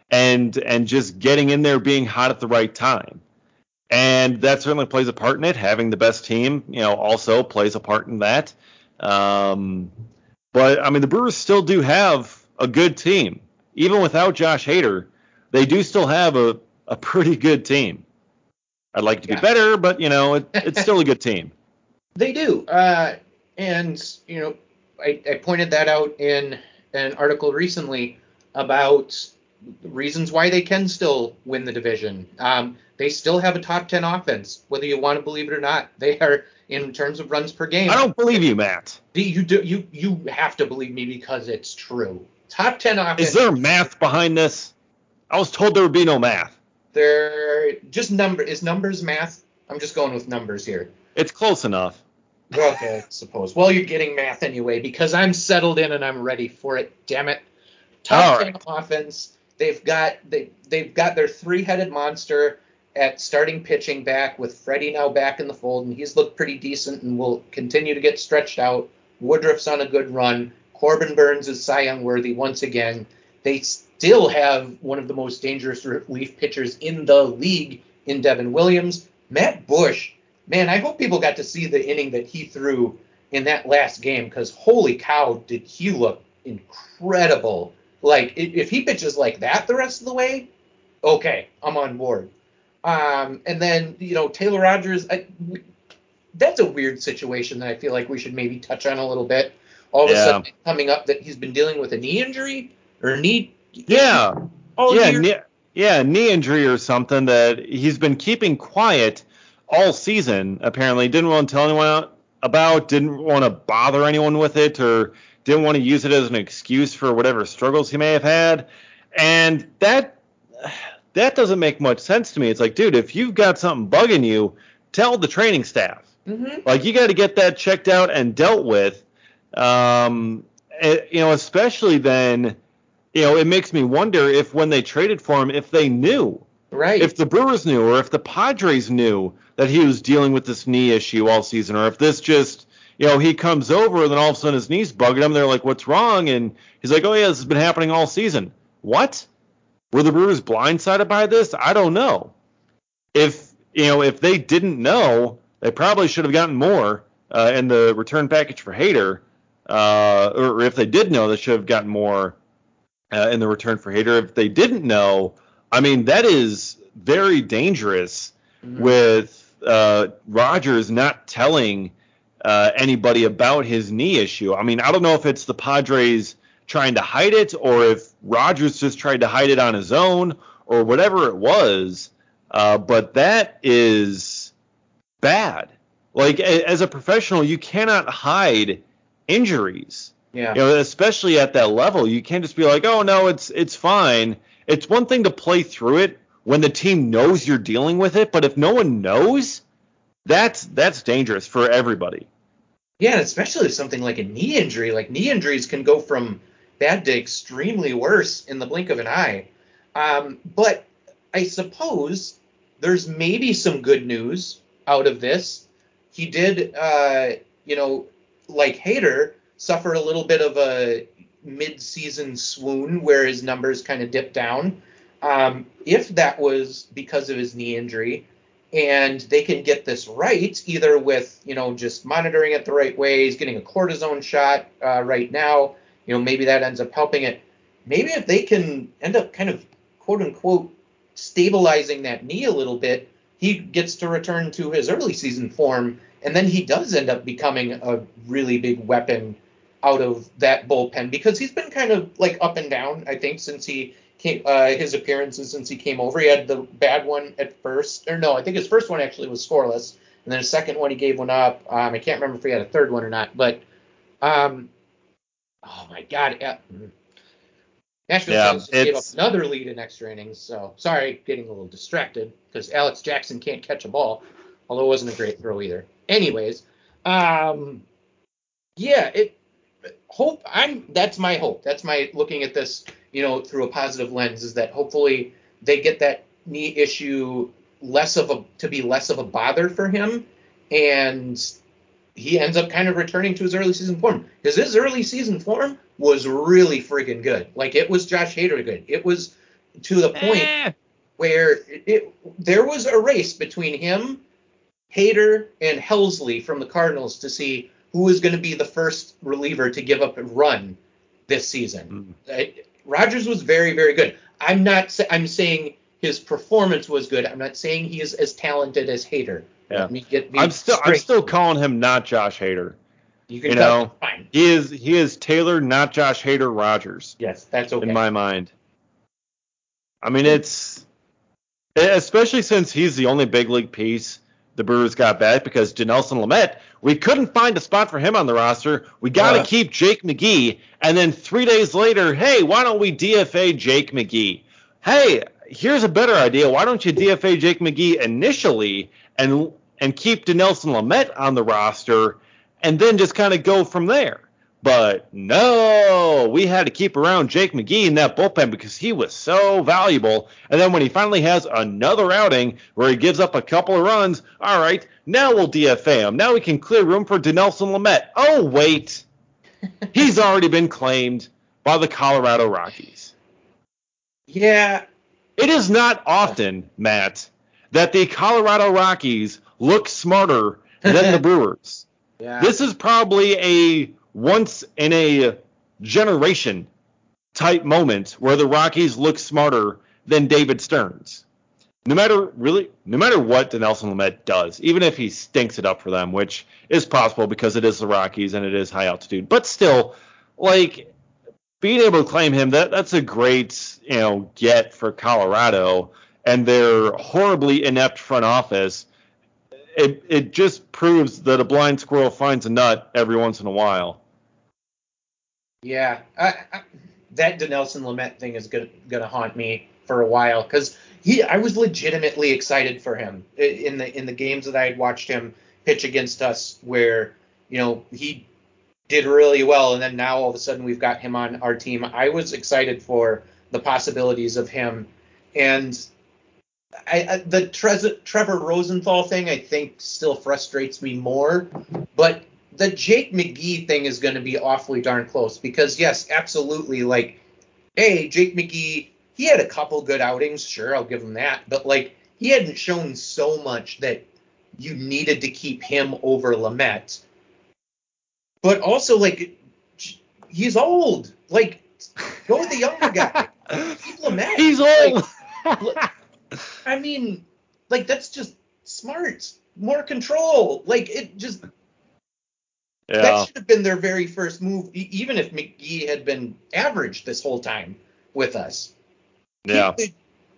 and and just getting in there being hot at the right time. And that certainly plays a part in it. Having the best team, you know, also plays a part in that. Um, but I mean, the Brewers still do have a good team, even without Josh Hader. They do still have a, a pretty good team. I'd like to be better, but you know, it, it's still a good team. They do, uh, and you know, I, I pointed that out in an article recently about reasons why they can still win the division. Um, they still have a top 10 offense, whether you want to believe it or not. They are in terms of runs per game. I don't believe you, Matt. You do you you have to believe me because it's true. Top 10 offense. Is there math behind this? I was told there would be no math. There just number is numbers math. I'm just going with numbers here. It's close enough. Okay, I suppose. Well, you're getting math anyway because I'm settled in and I'm ready for it. Damn it. Top All 10 right. offense They've got they they've got their three-headed monster at starting pitching back with Freddie now back in the fold, and he's looked pretty decent and will continue to get stretched out. Woodruff's on a good run. Corbin Burnes is Cy Young worthy once again. They still have one of the most dangerous relief pitchers in the league in Devin Williams. Matt Bush, man, I hope people got to see the inning that he threw in that last game because holy cow, did he look incredible like if he pitches like that the rest of the way, okay, I'm on board. Um, and then you know Taylor Rogers, I, that's a weird situation that I feel like we should maybe touch on a little bit. All of yeah. a sudden coming up that he's been dealing with a knee injury or knee. Yeah. All yeah. Knee, yeah, knee injury or something that he's been keeping quiet all season. Apparently, didn't want to tell anyone about, didn't want to bother anyone with it, or didn't want to use it as an excuse for whatever struggles he may have had. And that that doesn't make much sense to me. It's like, dude, if you've got something bugging you, tell the training staff. Mm-hmm. Like you got to get that checked out and dealt with. Um, it, you know, especially then, you know, it makes me wonder if when they traded for him, if they knew, right? If the Brewers knew, or if the Padres knew that he was dealing with this knee issue all season, or if this just you know, he comes over and then all of a sudden his knees bugging him. They're like, what's wrong? And he's like, oh, yeah, this has been happening all season. What? Were the Brewers blindsided by this? I don't know. If, you know, if they didn't know, they probably should have gotten more uh, in the return package for Hader, uh, or if they did know, they should have gotten more uh, in the return for Hader. If they didn't know, I mean, that is very dangerous mm-hmm. with uh, Rogers not telling uh, anybody about his knee issue. I mean, I don't know if it's the Padres trying to hide it or if Rogers just tried to hide it on his own or whatever it was. Uh, but that is bad. Like as a professional, you cannot hide injuries. Yeah. You know, especially at that level, you can't just be like, "Oh no, it's it's fine." It's one thing to play through it when the team knows you're dealing with it, but if no one knows, that's that's dangerous for everybody. Yeah, especially something like a knee injury. Like knee injuries can go from bad to extremely worse in the blink of an eye. Um, but I suppose there's maybe some good news out of this. He did, uh, you know, like Hader, suffer a little bit of a mid-season swoon where his numbers kind of dipped down. Um, if that was because of his knee injury, and they can get this right, either with you know just monitoring it the right way, he's getting a cortisone shot uh, right now. You know maybe that ends up helping it. Maybe if they can end up kind of quote unquote stabilizing that knee a little bit, he gets to return to his early season form, and then he does end up becoming a really big weapon out of that bullpen because he's been kind of like up and down, I think, since he came uh, his appearances since he came over. He had the bad one at first, or no, I think his first one actually was scoreless, and then his second one he gave one up. Um, I can't remember if he had a third one or not, but um, oh my god, yeah. Nashville yeah, just gave up another lead in extra innings. So sorry, getting a little distracted because Alex Jackson can't catch a ball, although it wasn't a great throw either. Anyways, um, yeah, it hope I'm that's my hope. That's my looking at this, you know, through a positive lens is that hopefully they get that knee issue less of a to be less of a bother for him and he ends up kind of returning to his early season form. Because his early season form was really freaking good. Like it was Josh Hader good. It was to the point eh. where it, it, there was a race between him, Hader, and Helsley from the Cardinals to see who was going to be the first reliever to give up a run this season. Mm. Rogers was very, very good. I'm not. I'm saying his performance was good. I'm not saying he is as talented as Hader. Yeah. Me get me I'm still. Straight. I'm still calling him not Josh Hader. You, can you know, fine. he is he is Taylor, not Josh Hader Rogers. Yes, that's okay. In my mind. I mean, it's especially since he's the only big league piece the Brewers got back because Dinelson Lamet, we couldn't find a spot for him on the roster. We got to uh, keep Jake McGee. And then three days later, hey, why don't we DFA Jake McGee? Hey, here's a better idea. Why don't you DFA Jake McGee initially and and keep Dinelson Lamet on the roster and then just kind of go from there? But no, we had to keep around Jake McGee in that bullpen because he was so valuable. And then when he finally has another outing where he gives up a couple of runs, all right, now we'll DFA him. Now we can clear room for Dinelson Lamet. Oh, wait. He's already been claimed by the Colorado Rockies. Yeah. It is not often, Matt, that the Colorado Rockies look smarter than the Brewers. Yeah. This is probably a once in a generation type moment where the Rockies look smarter than David Stearns. No matter really, no matter what Dinelson Lamet does, even if he stinks it up for them, which is possible because it is the Rockies and it is high altitude, but still, like being able to claim him, that that's a great you know get for Colorado and their horribly inept front office. It it just proves that a blind squirrel finds a nut every once in a while. Yeah, I, I, that Dinelson Lamet thing is gonna gonna haunt me for a while because he I was legitimately excited for him in the in the games that I had watched him pitch against us where you know he did really well and then now all of a sudden we've got him on our team. I was excited for the possibilities of him and I, I, the Trevor Rosenthal thing I think still frustrates me more, but the Jake McGee thing is going to be awfully darn close because yes, absolutely. Like, hey, Jake McGee, he had a couple good outings. Sure, I'll give him that. But like, he hadn't shown so much that you needed to keep him over Lamet. but also like he's old. Like go with the younger guy. Keep Lamet. He's old. Like, I mean, like that's just smart. More control. Like it just yeah. that should have been their very first move, even if McGee had been average this whole time with us. Yeah.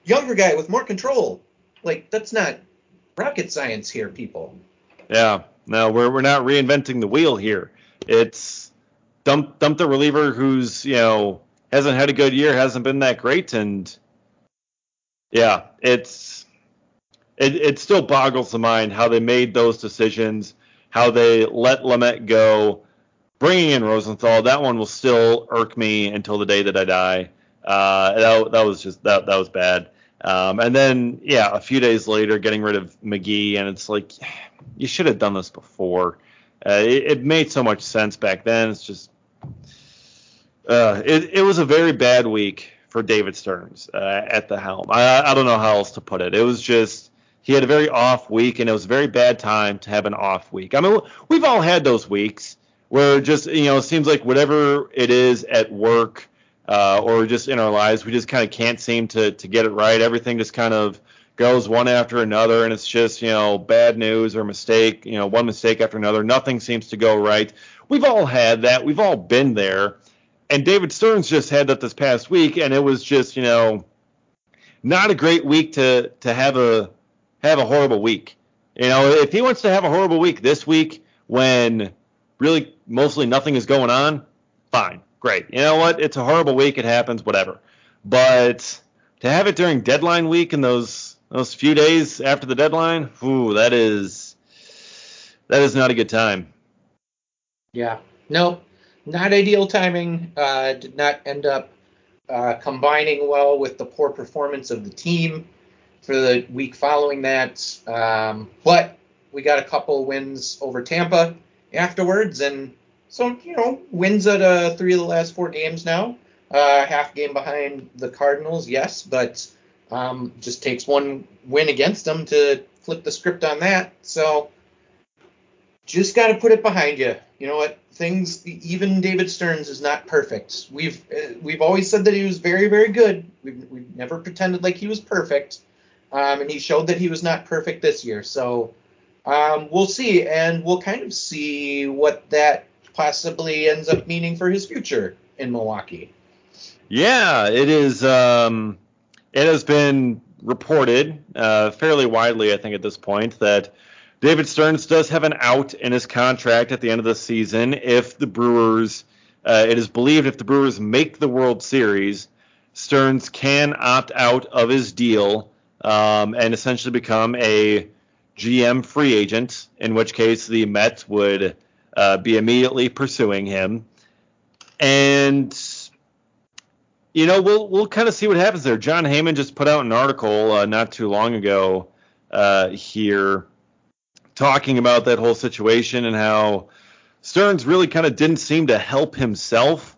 Younger guy with more control. Like that's not rocket science here, people. Yeah. No, we're we're not reinventing the wheel here. It's dump dump the reliever who's you know hasn't had a good year, hasn't been that great, and yeah, it's it it still boggles the mind how they made those decisions, how they let Lamet go, bringing in Rosenthal. That one will still irk me until the day that I die. Uh, that that was just that that was bad. Um, and then yeah, a few days later, getting rid of McGee, and it's like you should have done this before. Uh, it, it, made so much sense back then. It's just uh, it, it was a very bad week for David Stearns uh, at the helm. I, I don't know how else to put it. It was just he had a very off week, and it was a very bad time to have an off week. I mean, we've all had those weeks where just you know it seems like whatever it is at work uh, or just in our lives, we just kind of can't seem to to get it right. Everything just kind of goes one after another, and it's just you know bad news or mistake, you know one mistake after another. Nothing seems to go right. We've all had that. We've all been there. And David Stearns just had that this past week, and it was just you know not a great week to to have a have a horrible week. You know, if he wants to have a horrible week this week when really mostly nothing is going on, fine great. You know what? It's a horrible week. It happens. Whatever. But to have it during deadline week and those those few days after the deadline, ooh, that is that is not a good time. Yeah. No, not ideal timing. Uh, did not end up uh, combining well with the poor performance of the team for the week following that. Um, but we got a couple wins over Tampa afterwards, and so, you know, wins at uh, three of the last four games now. Uh, half game behind the Cardinals, yes, but um, just takes one win against them to flip the script on that. So, just got to put it behind you. You know what? Things, even David Stearns is not perfect. We've uh, we've always said that he was very very good. We've, we've never pretended like he was perfect, um, and he showed that he was not perfect this year. So um, we'll see, and we'll kind of see what that possibly ends up meaning for his future in Milwaukee. Yeah, it is. Um, it has been reported uh, fairly widely, I think, at this point that David Stearns does have an out in his contract at the end of the season if the Brewers. Uh, it is believed if the Brewers make the World Series, Stearns can opt out of his deal um, and essentially become a GM free agent. In which case, the Mets would uh, be immediately pursuing him. And you know, we'll we'll kind of see what happens there. Jon Heyman just put out an article uh, not too long ago uh, here talking about that whole situation and how Stearns really kind of didn't seem to help himself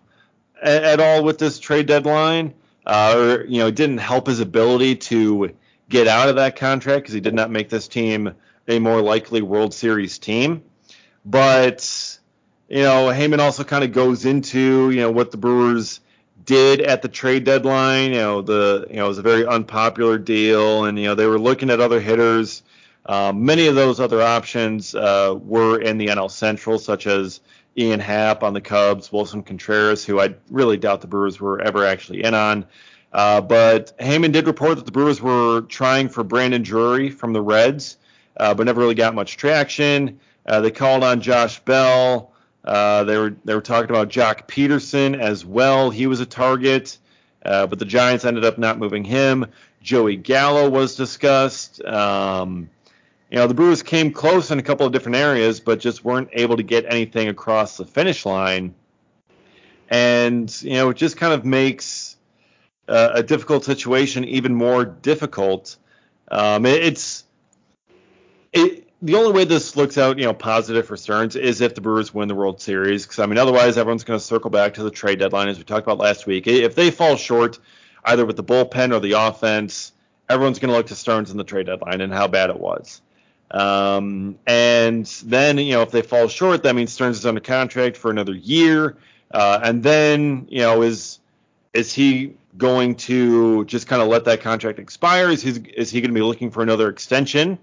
at, at all with this trade deadline, uh, or you know, didn't help his ability to get out of that contract because he did not make this team a more likely World Series team. But you know, Heyman also kind of goes into you know what the Brewers did at the trade deadline. You know, the you know it was a very unpopular deal, and you know they were looking at other hitters. Um, many of those other options uh, were in the NL Central, such as Ian Happ on the Cubs, Willson Contreras, who I really doubt the Brewers were ever actually in on. Uh, but Heyman did report that the Brewers were trying for Brandon Drury from the Reds, uh, but never really got much traction. Uh, they called on Josh Bell. Uh, they were they were talking about Joc Pederson as well. He was a target, uh, but the Giants ended up not moving him. Joey Gallo was discussed. Um, you know, the Brewers came close in a couple of different areas, but just weren't able to get anything across the finish line. And you know, it just kind of makes uh, a difficult situation even more difficult. Um, it, it's it, the only way this looks out, you know, positive for Stearns is if the Brewers win the World Series. Because I mean, otherwise everyone's going to circle back to the trade deadline as we talked about last week. If they fall short, either with the bullpen or the offense, everyone's going to look to Stearns in the trade deadline and how bad it was. Um, and then, you know, if they fall short, that means Stearns is under contract for another year. Uh, and then, you know, is is he going to just kind of let that contract expire? Is he is he going to be looking for another extension?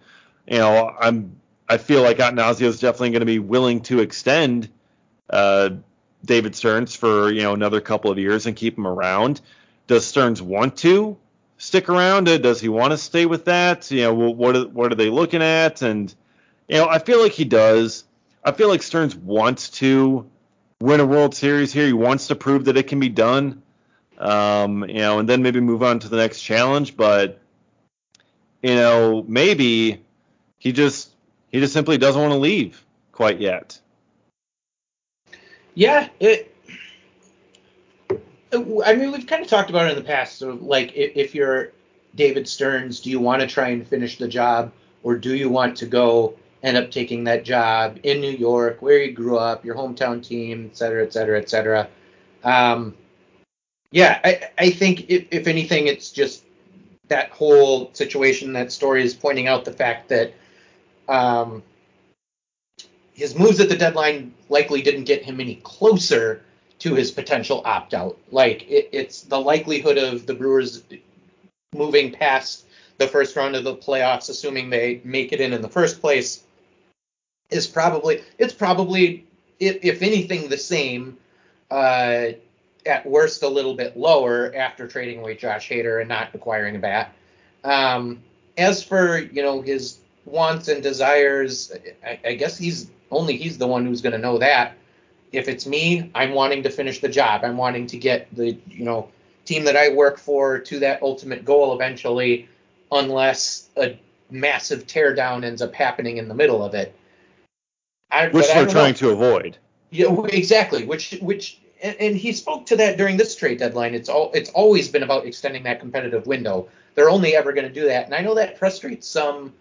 You know, I'm I feel like Attanasio is definitely going to be willing to extend uh, David Stearns for you know another couple of years and keep him around. Does Stearns want to stick around? Does he want to stay with that? You know, what what are they looking at? And you know, I feel like he does. I feel like Stearns wants to win a World Series here. He wants to prove that it can be done. Um, you know, and then maybe move on to the next challenge. But you know, maybe he just he just simply doesn't want to leave quite yet. Yeah, it. I mean, we've kind of talked about it in the past. So, like, if, if you're David Stearns, do you want to try and finish the job, or do you want to go end up taking that job in New York, where you grew up, your hometown team, et cetera, et cetera, et cetera? Um, yeah, I, I think if, if anything, it's just that whole situation. That story is pointing out the fact that um, his moves at the deadline likely didn't get him any closer to his potential opt out. Like it, it's the likelihood of the Brewers moving past the first round of the playoffs, assuming they make it in in the first place, is probably it's probably if, if anything the same. Uh, at worst, a little bit lower after trading away Josh Hader and not acquiring a bat. Um, as for you know his wants and desires, I, I guess he's only he's the one who's going to know that. If it's me, I'm wanting to finish the job. I'm wanting to get the you know team that I work for to that ultimate goal eventually, unless a massive teardown ends up happening in the middle of it. I, which we're trying know. to avoid. Yeah, exactly. Which which and, and, he spoke to that during this trade deadline. It's all it's always been about extending that competitive window. They're only ever going to do that, and I know that frustrates some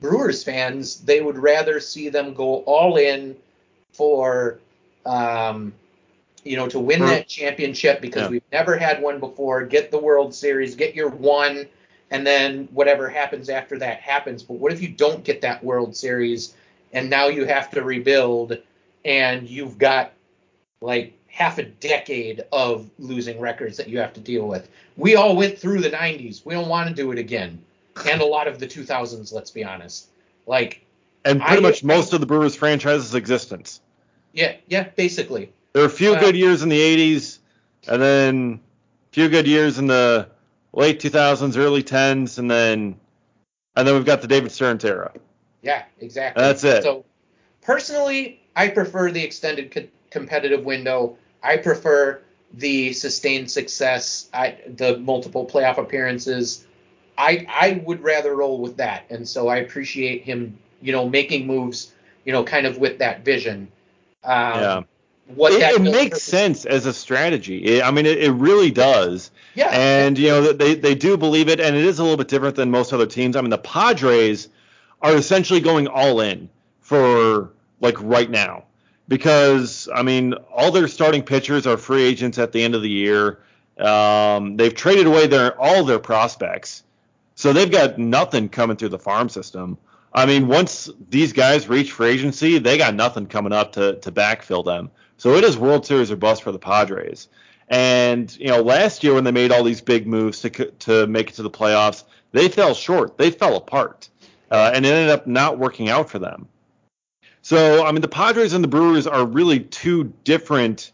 Brewers fans, they would rather see them go all in for, um, you know, to win that championship because yeah. we've never had one before. Get the World Series, get your one, and then whatever happens after that happens. But what if you don't get that World Series and now you have to rebuild and you've got like half a decade of losing records that you have to deal with? We all went through the 90s. We don't want to do it again and a lot of the 2000s. Let's be honest. Like, and pretty I, much most of the Brewers franchise's existence. Yeah, yeah, basically. There were a few uh, good years in the 80s, and then a few good years in the late 2000s, early 10s, and then and then we've got the David Stearns era. Yeah, exactly. That's it. So personally, I prefer the extended co- competitive window. I prefer the sustained success, I, the multiple playoff appearances. I I would rather roll with that, and so I appreciate him, you know, making moves, you know, kind of with that vision. Um, yeah. What it, it makes sense as a strategy. It, I mean, it, it, really does. Yeah. And you know, they they do believe it, and it is a little bit different than most other teams. I mean, the Padres are essentially going all in for like right now because I mean, all their starting pitchers are free agents at the end of the year. Um, they've traded away their all their prospects. So they've got nothing coming through the farm system. I mean, once these guys reach free agency, they got nothing coming up to to backfill them. So it is World Series or bust for the Padres. And you know, last year when they made all these big moves to to make it to the playoffs, they fell short. They fell apart, uh, and it ended up not working out for them. So I mean, the Padres and the Brewers are really two different,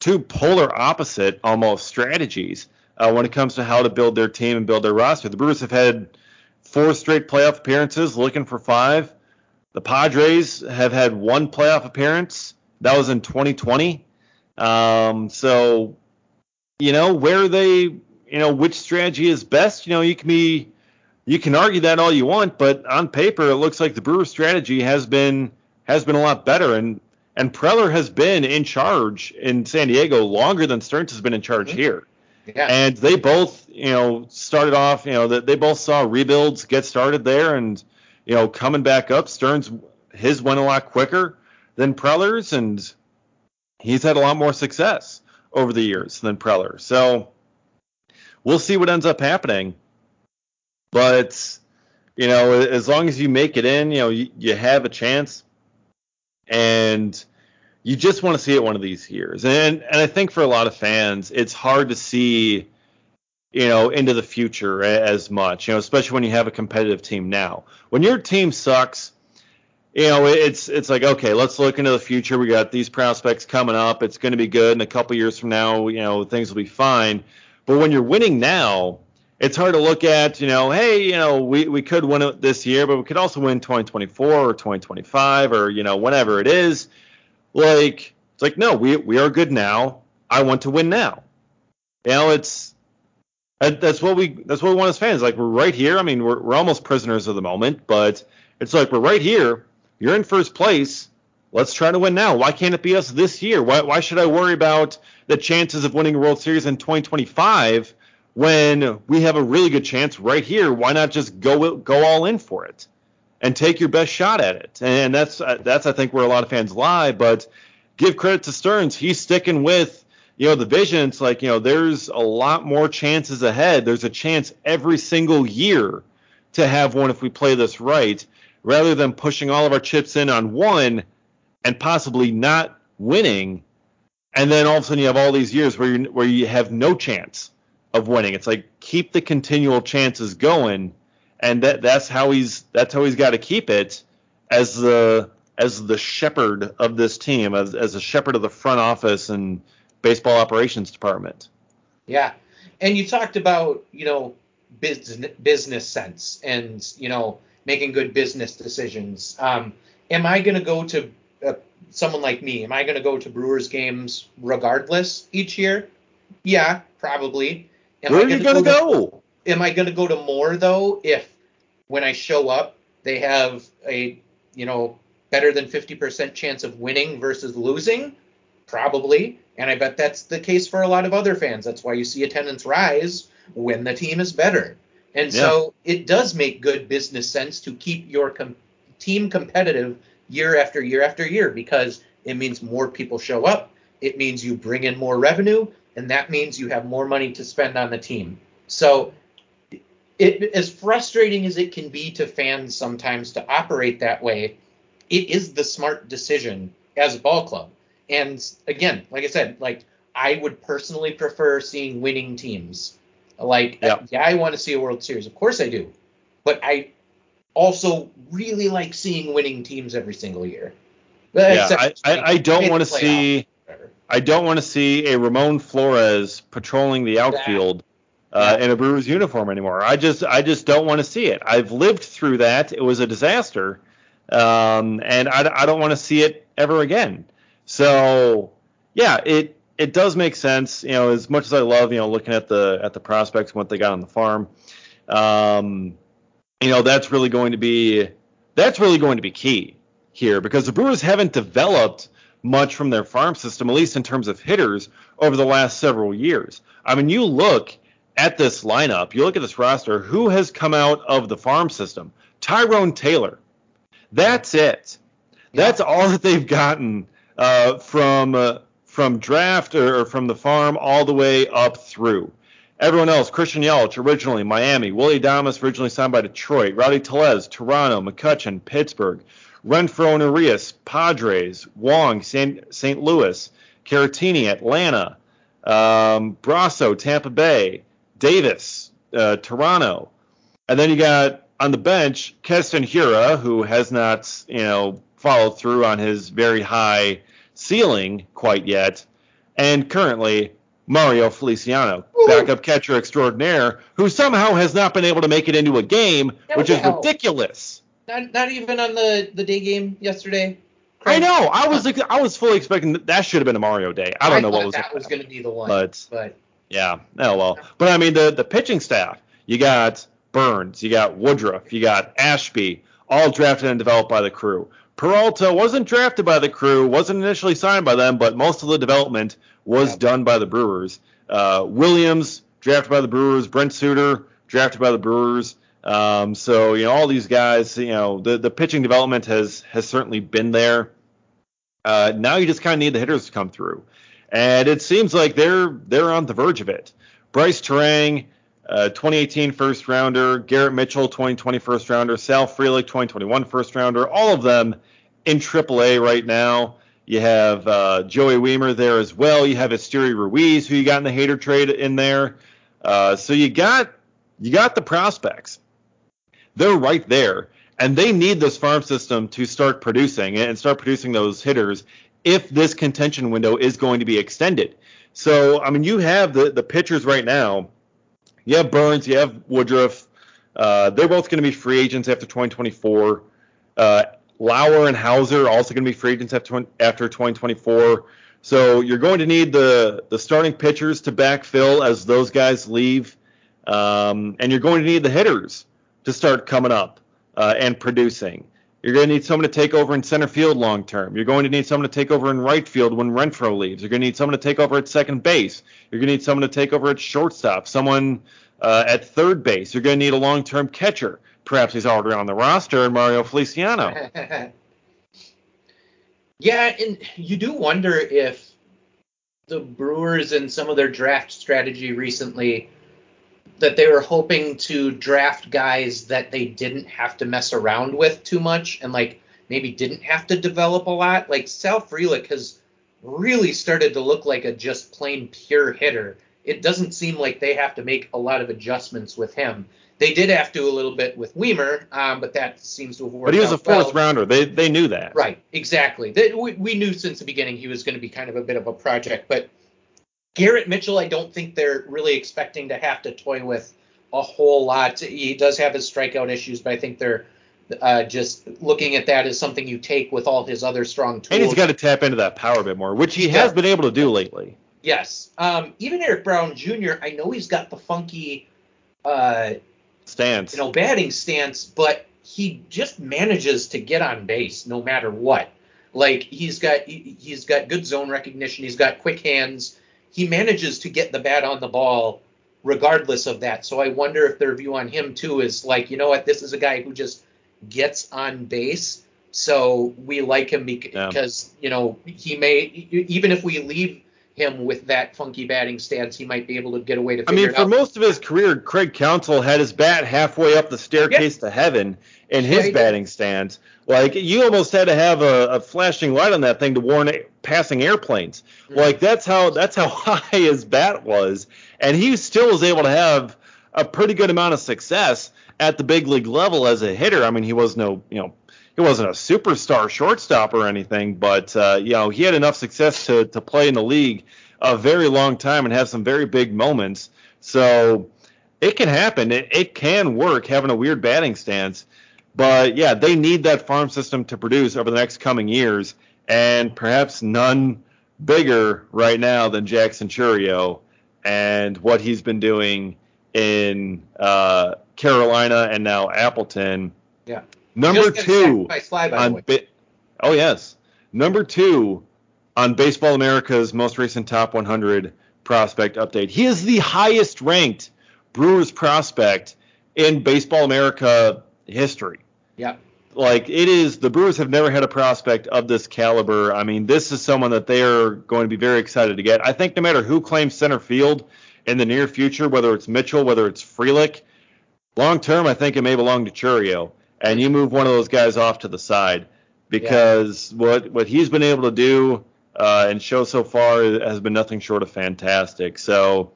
two polar opposite almost strategies uh, when it comes to how to build their team and build their roster. The Brewers have had four straight playoff appearances, looking for five. The Padres have had one playoff appearance. That was in 2020. Um, so, you know, where they, you know, which strategy is best, you know, you can be, you can argue that all you want, but on paper, it looks like the Brewers strategy has been, has been a lot better. And, and Preller has been in charge in San Diego longer than Stearns has been in charge mm-hmm. here. Yeah. And they both, you know, started off, you know, that they both saw rebuilds get started there, and you know, coming back up, Stearns his went a lot quicker than Preller's, and he's had a lot more success over the years than Preller. So we'll see what ends up happening. But you know, as long as you make it in, you know, you, you have a chance. And you just want to see it one of these years. And and I think for a lot of fans, it's hard to see, you know, into the future as much, you know, especially when you have a competitive team now. When your team sucks, you know, it's it's like okay, let's look into the future. We got these prospects coming up. It's going to be good. In a couple years from now, you know, things will be fine. But when you're winning now, it's hard to look at, you know, hey, you know, we, we could win it this year, but we could also win 2024 or 2025 or, you know, whatever it is. Like, it's like, no, we, we are good now. I want to win now. You know, it's, that's what we, that's what we want as fans. Like, we're right here. I mean, we're, we're almost prisoners of the moment, but it's like, we're right here. You're in first place. Let's try to win now. Why can't it be us this year? Why, why should I worry about the chances of winning a World Series in 2025 when we have a really good chance right here? Why not just go go all in for it and take your best shot at it? And that's uh, that's I think where a lot of fans lie. But give credit to Stearns, he's sticking with you know the vision. It's like you know there's a lot more chances ahead. There's a chance every single year to have one if we play this right, rather than pushing all of our chips in on one and possibly not winning, and then all of a sudden you have all these years where you where you have no chance of winning. It's like keep the continual chances going, and that that's how he's that's how he's got to keep it as the as the shepherd of this team, as as a shepherd of the front office and baseball operations department. Yeah, and you talked about you know business business sense and you know making good business decisions. Um, am I going to go to uh, someone like me, am I going to go to Brewers games regardless each year? Yeah, probably. Am Where I are you going to go? Am I going to go to more though if when I show up they have a you know better than 50% chance of winning versus losing? Probably. And I bet that's the case for a lot of other fans. That's why you see attendance rise when the team is better. And yeah. so it does make good business sense to keep your com- team competitive year after year after year because it means more people show up. It means you bring in more revenue, and that means you have more money to spend on the team. So, it, as frustrating as it can be to fans sometimes to operate that way, it is the smart decision as a ball club. And again, like I said, like I would personally prefer seeing winning teams. Like, yeah, yeah I want to see a World Series, of course I do, but I also really like seeing winning teams every single year. Yeah, I, I, I, don't want to see I don't want to see a Ramon Flores patrolling the outfield uh, in a Brewers uniform anymore. I just I just don't want to see it. I've lived through that. It was a disaster, um, and I, I don't want to see it ever again. So yeah, it it does make sense. You know, as much as I love you know looking at the at the prospects and what they got on the farm. Um, you know, that's really going to be that's really going to be key here because the Brewers haven't developed much from their farm system, at least in terms of hitters, over the last several years. I mean, you look at this lineup, you look at this roster, who has come out of the farm system? Tyrone Taylor. That's it. That's all that they've gotten uh, from uh, from draft or from the farm all the way up through. Everyone else, Christian Yelich, originally Miami, Willy Adames, originally signed by Detroit, Rowdy Tellez, Toronto, McCutchen, Pittsburgh, Renfroe and Urias, Padres, Wong, St. Louis, Caratini, Atlanta, um, Brosseau, Tampa Bay, Davis, uh, Toronto. And then you got on the bench Keston Hiura, who has not, you know, followed through on his very high ceiling quite yet. And currently Mario Feliciano, backup catcher extraordinaire, who somehow has not been able to make it into a game, which is ridiculous. Not, not even on the, the day game yesterday. Craig. I know. I was I was fully expecting that, that should have been a Mario day. I don't I know what was that was going to be the one. But, but yeah, oh well. But I mean the the pitching staff. You got Burnes, you got Woodruff, you got Ashby, all drafted and developed by the crew. Peralta wasn't drafted by the crew, wasn't initially signed by them, but most of the development was yep. done by the Brewers. Uh, Williams, drafted by the Brewers. Brent Suter, drafted by the Brewers. Um, so you know all these guys, you know the the pitching development has has certainly been there. Uh, now you just kind of need the hitters to come through, and it seems like they're they're on the verge of it. Brice Turang, uh, 2018 first rounder, Garrett Mitchell 2020 first rounder, Sal Frelick 2021 first rounder, all of them in AAA right now. You have uh, Joey Wiemer there as well. You have Esteury Ruiz, who you got in the Hader trade in there. Uh, so you got you got the prospects. They're right there, and they need this farm system to start producing and start producing those hitters if this contention window is going to be extended. So I mean, you have the the pitchers right now. You have Burnes, you have Woodruff. Uh, they're both going to be free agents after 2024. Uh, Lauer and Houser also going to be free agents after, after 2024. So you're going to need the the starting pitchers to backfill as those guys leave, um, and you're going to need the hitters to start coming up uh, and producing. You're going to need someone to take over in center field long term. You're going to need someone to take over in right field when Renfroe leaves. You're going to need someone to take over at second base. You're going to need someone to take over at shortstop. Someone uh, at third base. You're going to need a long term catcher. Perhaps he's already on the roster, Mario Feliciano. yeah, and you do wonder if the Brewers and some of their draft strategy recently that they were hoping to draft guys that they didn't have to mess around with too much and like maybe didn't have to develop a lot. Like Sal Frelick has really started to look like a just plain pure hitter. It doesn't seem like they have to make a lot of adjustments with him. They did have to a little bit with Wiemer, um, but that seems to have worked. But he was a fourth well. rounder. They they knew that. Right, exactly. They, we, we knew since the beginning he was going to be kind of a bit of a project. But Garrett Mitchell, I don't think they're really expecting to have to toy with a whole lot. He does have his strikeout issues, but I think they're uh, just looking at that as something you take with all his other strong tools. And he's got to tap into that power a bit more, which he Yeah. has been able to do lately. Yes. Um, even Eric Brown Jr., I know he's got the funky, uh, Stance. you know, batting stance, but he just manages to get on base no matter what. Like he's got he's got good zone recognition, he's got quick hands. He manages to get the bat on the ball regardless of that. So I wonder if their view on him too is like, you know what, this is a guy who just gets on base. So we like him bec- Yeah. because, you know, he may even if we leave him with that funky batting stance, he might be able to get away to I mean, for most of his career, Craig Counsell had his bat halfway up the staircase to heaven in Yeah, his batting stance. Like you almost had to have a, a flashing light on that thing to warn a- passing airplanes. Mhm. Like that's how that's how high his bat was, and he still was able to have a pretty good amount of success at the big league level as a hitter. I mean, he was no you know he wasn't a superstar shortstop or anything, but uh, you know he had enough success to to play in the league a very long time and have some very big moments. So it can happen. It, it can work having a weird batting stance. But yeah, they need that farm system to produce over the next coming years, and perhaps none bigger right now than Jackson Chourio and what he's been doing in uh, Carolina and now Appleton. Yeah. Number two sacked by Sly, by the on oh yes, number two on Baseball America's most recent top 100 prospect update. He is the highest ranked Brewers prospect in Baseball America history. Yeah. Like it is, the Brewers have never had a prospect of this caliber. I mean, this is someone that they are going to be very excited to get. I think no matter who claims center field in the near future, whether it's Mitchell, whether it's Frelick, long term, I think it may belong to Chourio. And you move one of those guys off to the side because what what he's been able to do uh, and show so far has been nothing short of fantastic. So,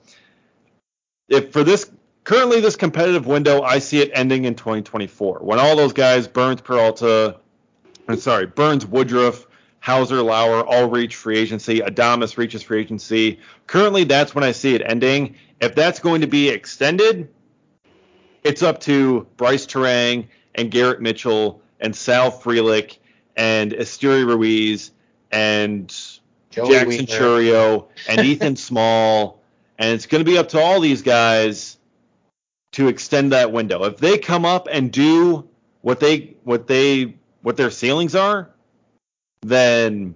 if for this currently this competitive window, I see it ending in 2024 when all those guys, Burnes, Peralta, I'm sorry, Burnes, Woodruff, Houser, Lauer, all reach free agency. Adames reaches free agency. Currently, that's when I see it ending. If that's going to be extended, it's up to Brice Turang and Garrett Mitchell and Sal Frelick and Esteury Ruiz and Joey Jackson Wiemer. Chourio and Ethan Small, and it's going to be up to all these guys to extend that window. If they come up and do what they what they what their ceilings are, then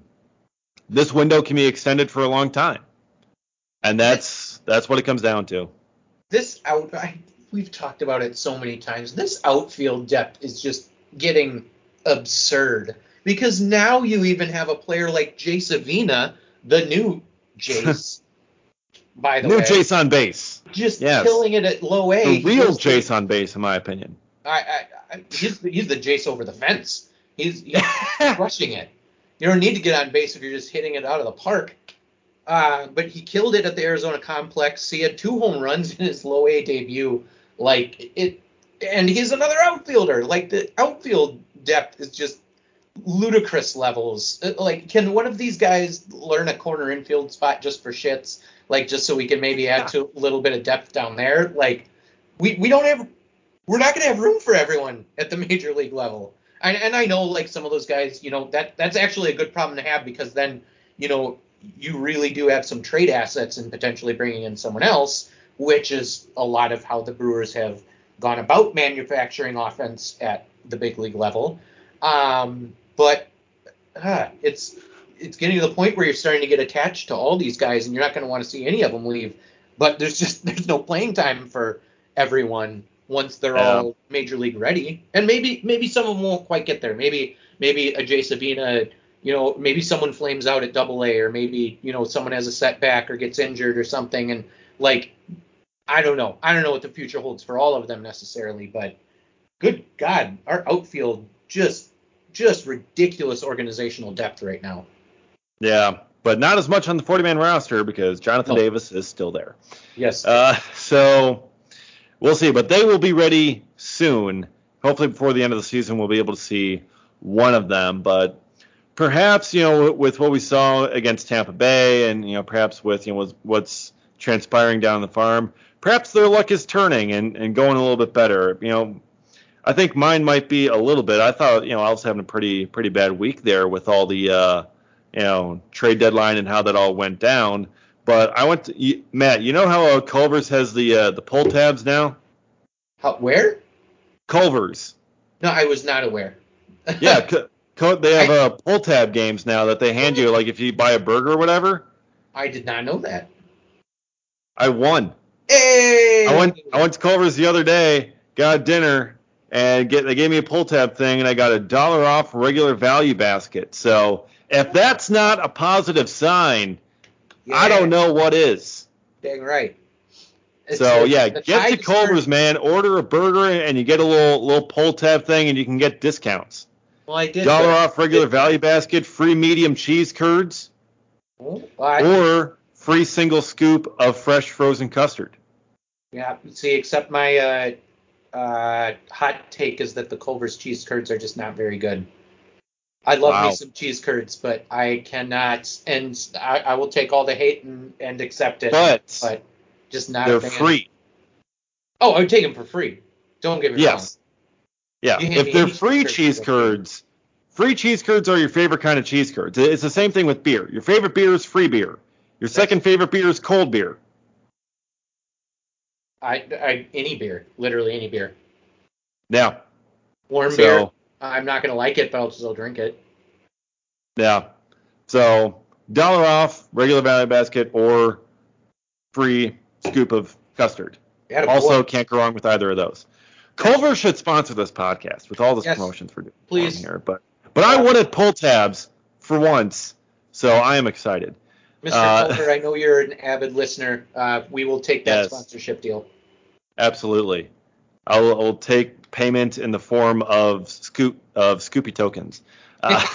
this window can be extended for a long time. And that's that's what it comes down to. this out I, we've talked about it so many times this outfield depth is just getting absurd because now you even have a player like Jace Avina, the new Jace, by the New way. Jace on base. Just Yes. killing it at low A. The real Jace base, in my opinion. I, I, I, he's, he's the Jace over the fence. He's, he's crushing it. You don't need to get on base if you're just hitting it out of the park. Uh, but he killed it at the Arizona complex. He had two home runs in his low A debut. Like it, and he's another outfielder. Like the outfield depth is just ludicrous levels. Uh, Like, can one of these guys learn a corner infield spot just for shits? Like, just so we can maybe add to a little bit of depth down there? Like, we we don't have, we're not gonna have room for everyone at the major league level. And, and I know like some of those guys, you know, that that's actually a good problem to have because then, you know, you really do have some trade assets and potentially bringing in someone else, which is a lot of how the Brewers have gone about manufacturing offense at the big league level. Um, but it's it's getting to the point where you're starting to get attached to all these guys, and you're not going to want to see any of them leave. But there's just there's no playing time for everyone once they're Yeah. all major league ready. And maybe maybe some of them won't quite get there. Maybe maybe a Jace Avina, you know, maybe someone flames out at Double A, or maybe you know someone has a setback or gets injured or something, and like I don't know. I don't know what the future holds for all of them necessarily, but good God, our outfield just just ridiculous organizational depth right now. Yeah, but not as much on the 40 man roster because Jonathan No. Davis is still there. Yes. Uh, so we'll see, but they will be ready soon. Hopefully, before the end of the season, we'll be able to see one of them. But perhaps, you know, with what we saw against Tampa Bay, and you know, perhaps with you know what's- what's transpiring down the farm, perhaps their luck is turning and, and going a little bit better. You know, I think mine might be a little bit. I thought, you know, I was having a pretty pretty bad week there with all the uh, you know trade deadline and how that all went down. But I went to you, Matt. You know how uh, Culver's has the uh, the pull tabs now? How, where? Culver's. No, I was not aware. Yeah, c- they have uh, pull tab games now that they hand you. Like if you buy a burger or whatever. I did not know that. I won. Hey. I went I went to Culver's the other day, got dinner, and get they gave me a pull tab thing, and I got a dollar off regular value basket. So if that's not a positive sign, I don't know what is. Dang right. It's- So it's- yeah, get to tide is Culver's, man. Order a burger, and you get a little little pull tab thing, and you can get discounts. Well, I did. Dollar off regular value basket, free medium cheese curds, Oh, well, I- or free single scoop of fresh frozen custard. yeah. See, except my uh, uh, hot take is that the Culver's cheese curds are just not very good. I love Wow. me some cheese curds, but I cannot, and I, I will take all the hate and, and accept it. But but just not. they're free. Oh, I would take them for free. Don't get me Yes. Yeah. If they're free cheese curds, free cheese curds are your favorite kind of cheese curds. It's the same thing with beer. Your favorite beer is free beer. Your second favorite beer is cold beer. I, I any beer, literally any beer. Yeah. Warm beer. I'm not gonna like it, but I'll still drink it. yeah. So dollar off regular value basket or free scoop of custard. Also can't go wrong with either of those. Culver should sponsor this podcast with all the Yes. promotions we're doing Please. here. But but I wanted pull tabs for once, so I am excited. Mr. Uh, Culver, I know you're an avid listener. Uh, we will take that Yes. sponsorship deal. Absolutely. I'll, I'll take payment in the form of scoop of Scoopy tokens. Uh,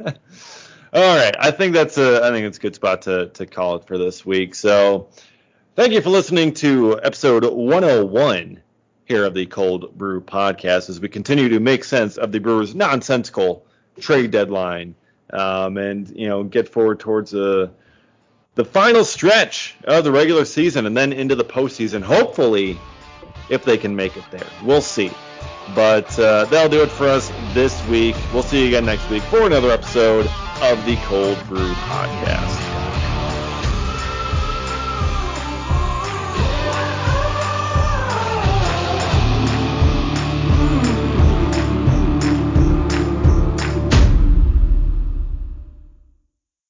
all right, I think that's a I think it's a good spot to to call it for this week. So, thank you for listening to episode 101 here of the Cold Brew Podcast as we continue to make sense of the Brewers' nonsensical trade deadline, um, and you know get forward towards the the final stretch of the regular season and then into the postseason. Hopefully if they can make it there. We'll see. But uh, that'll do it for us this week. We'll see you again next week for another episode of the Cold Brew Podcast.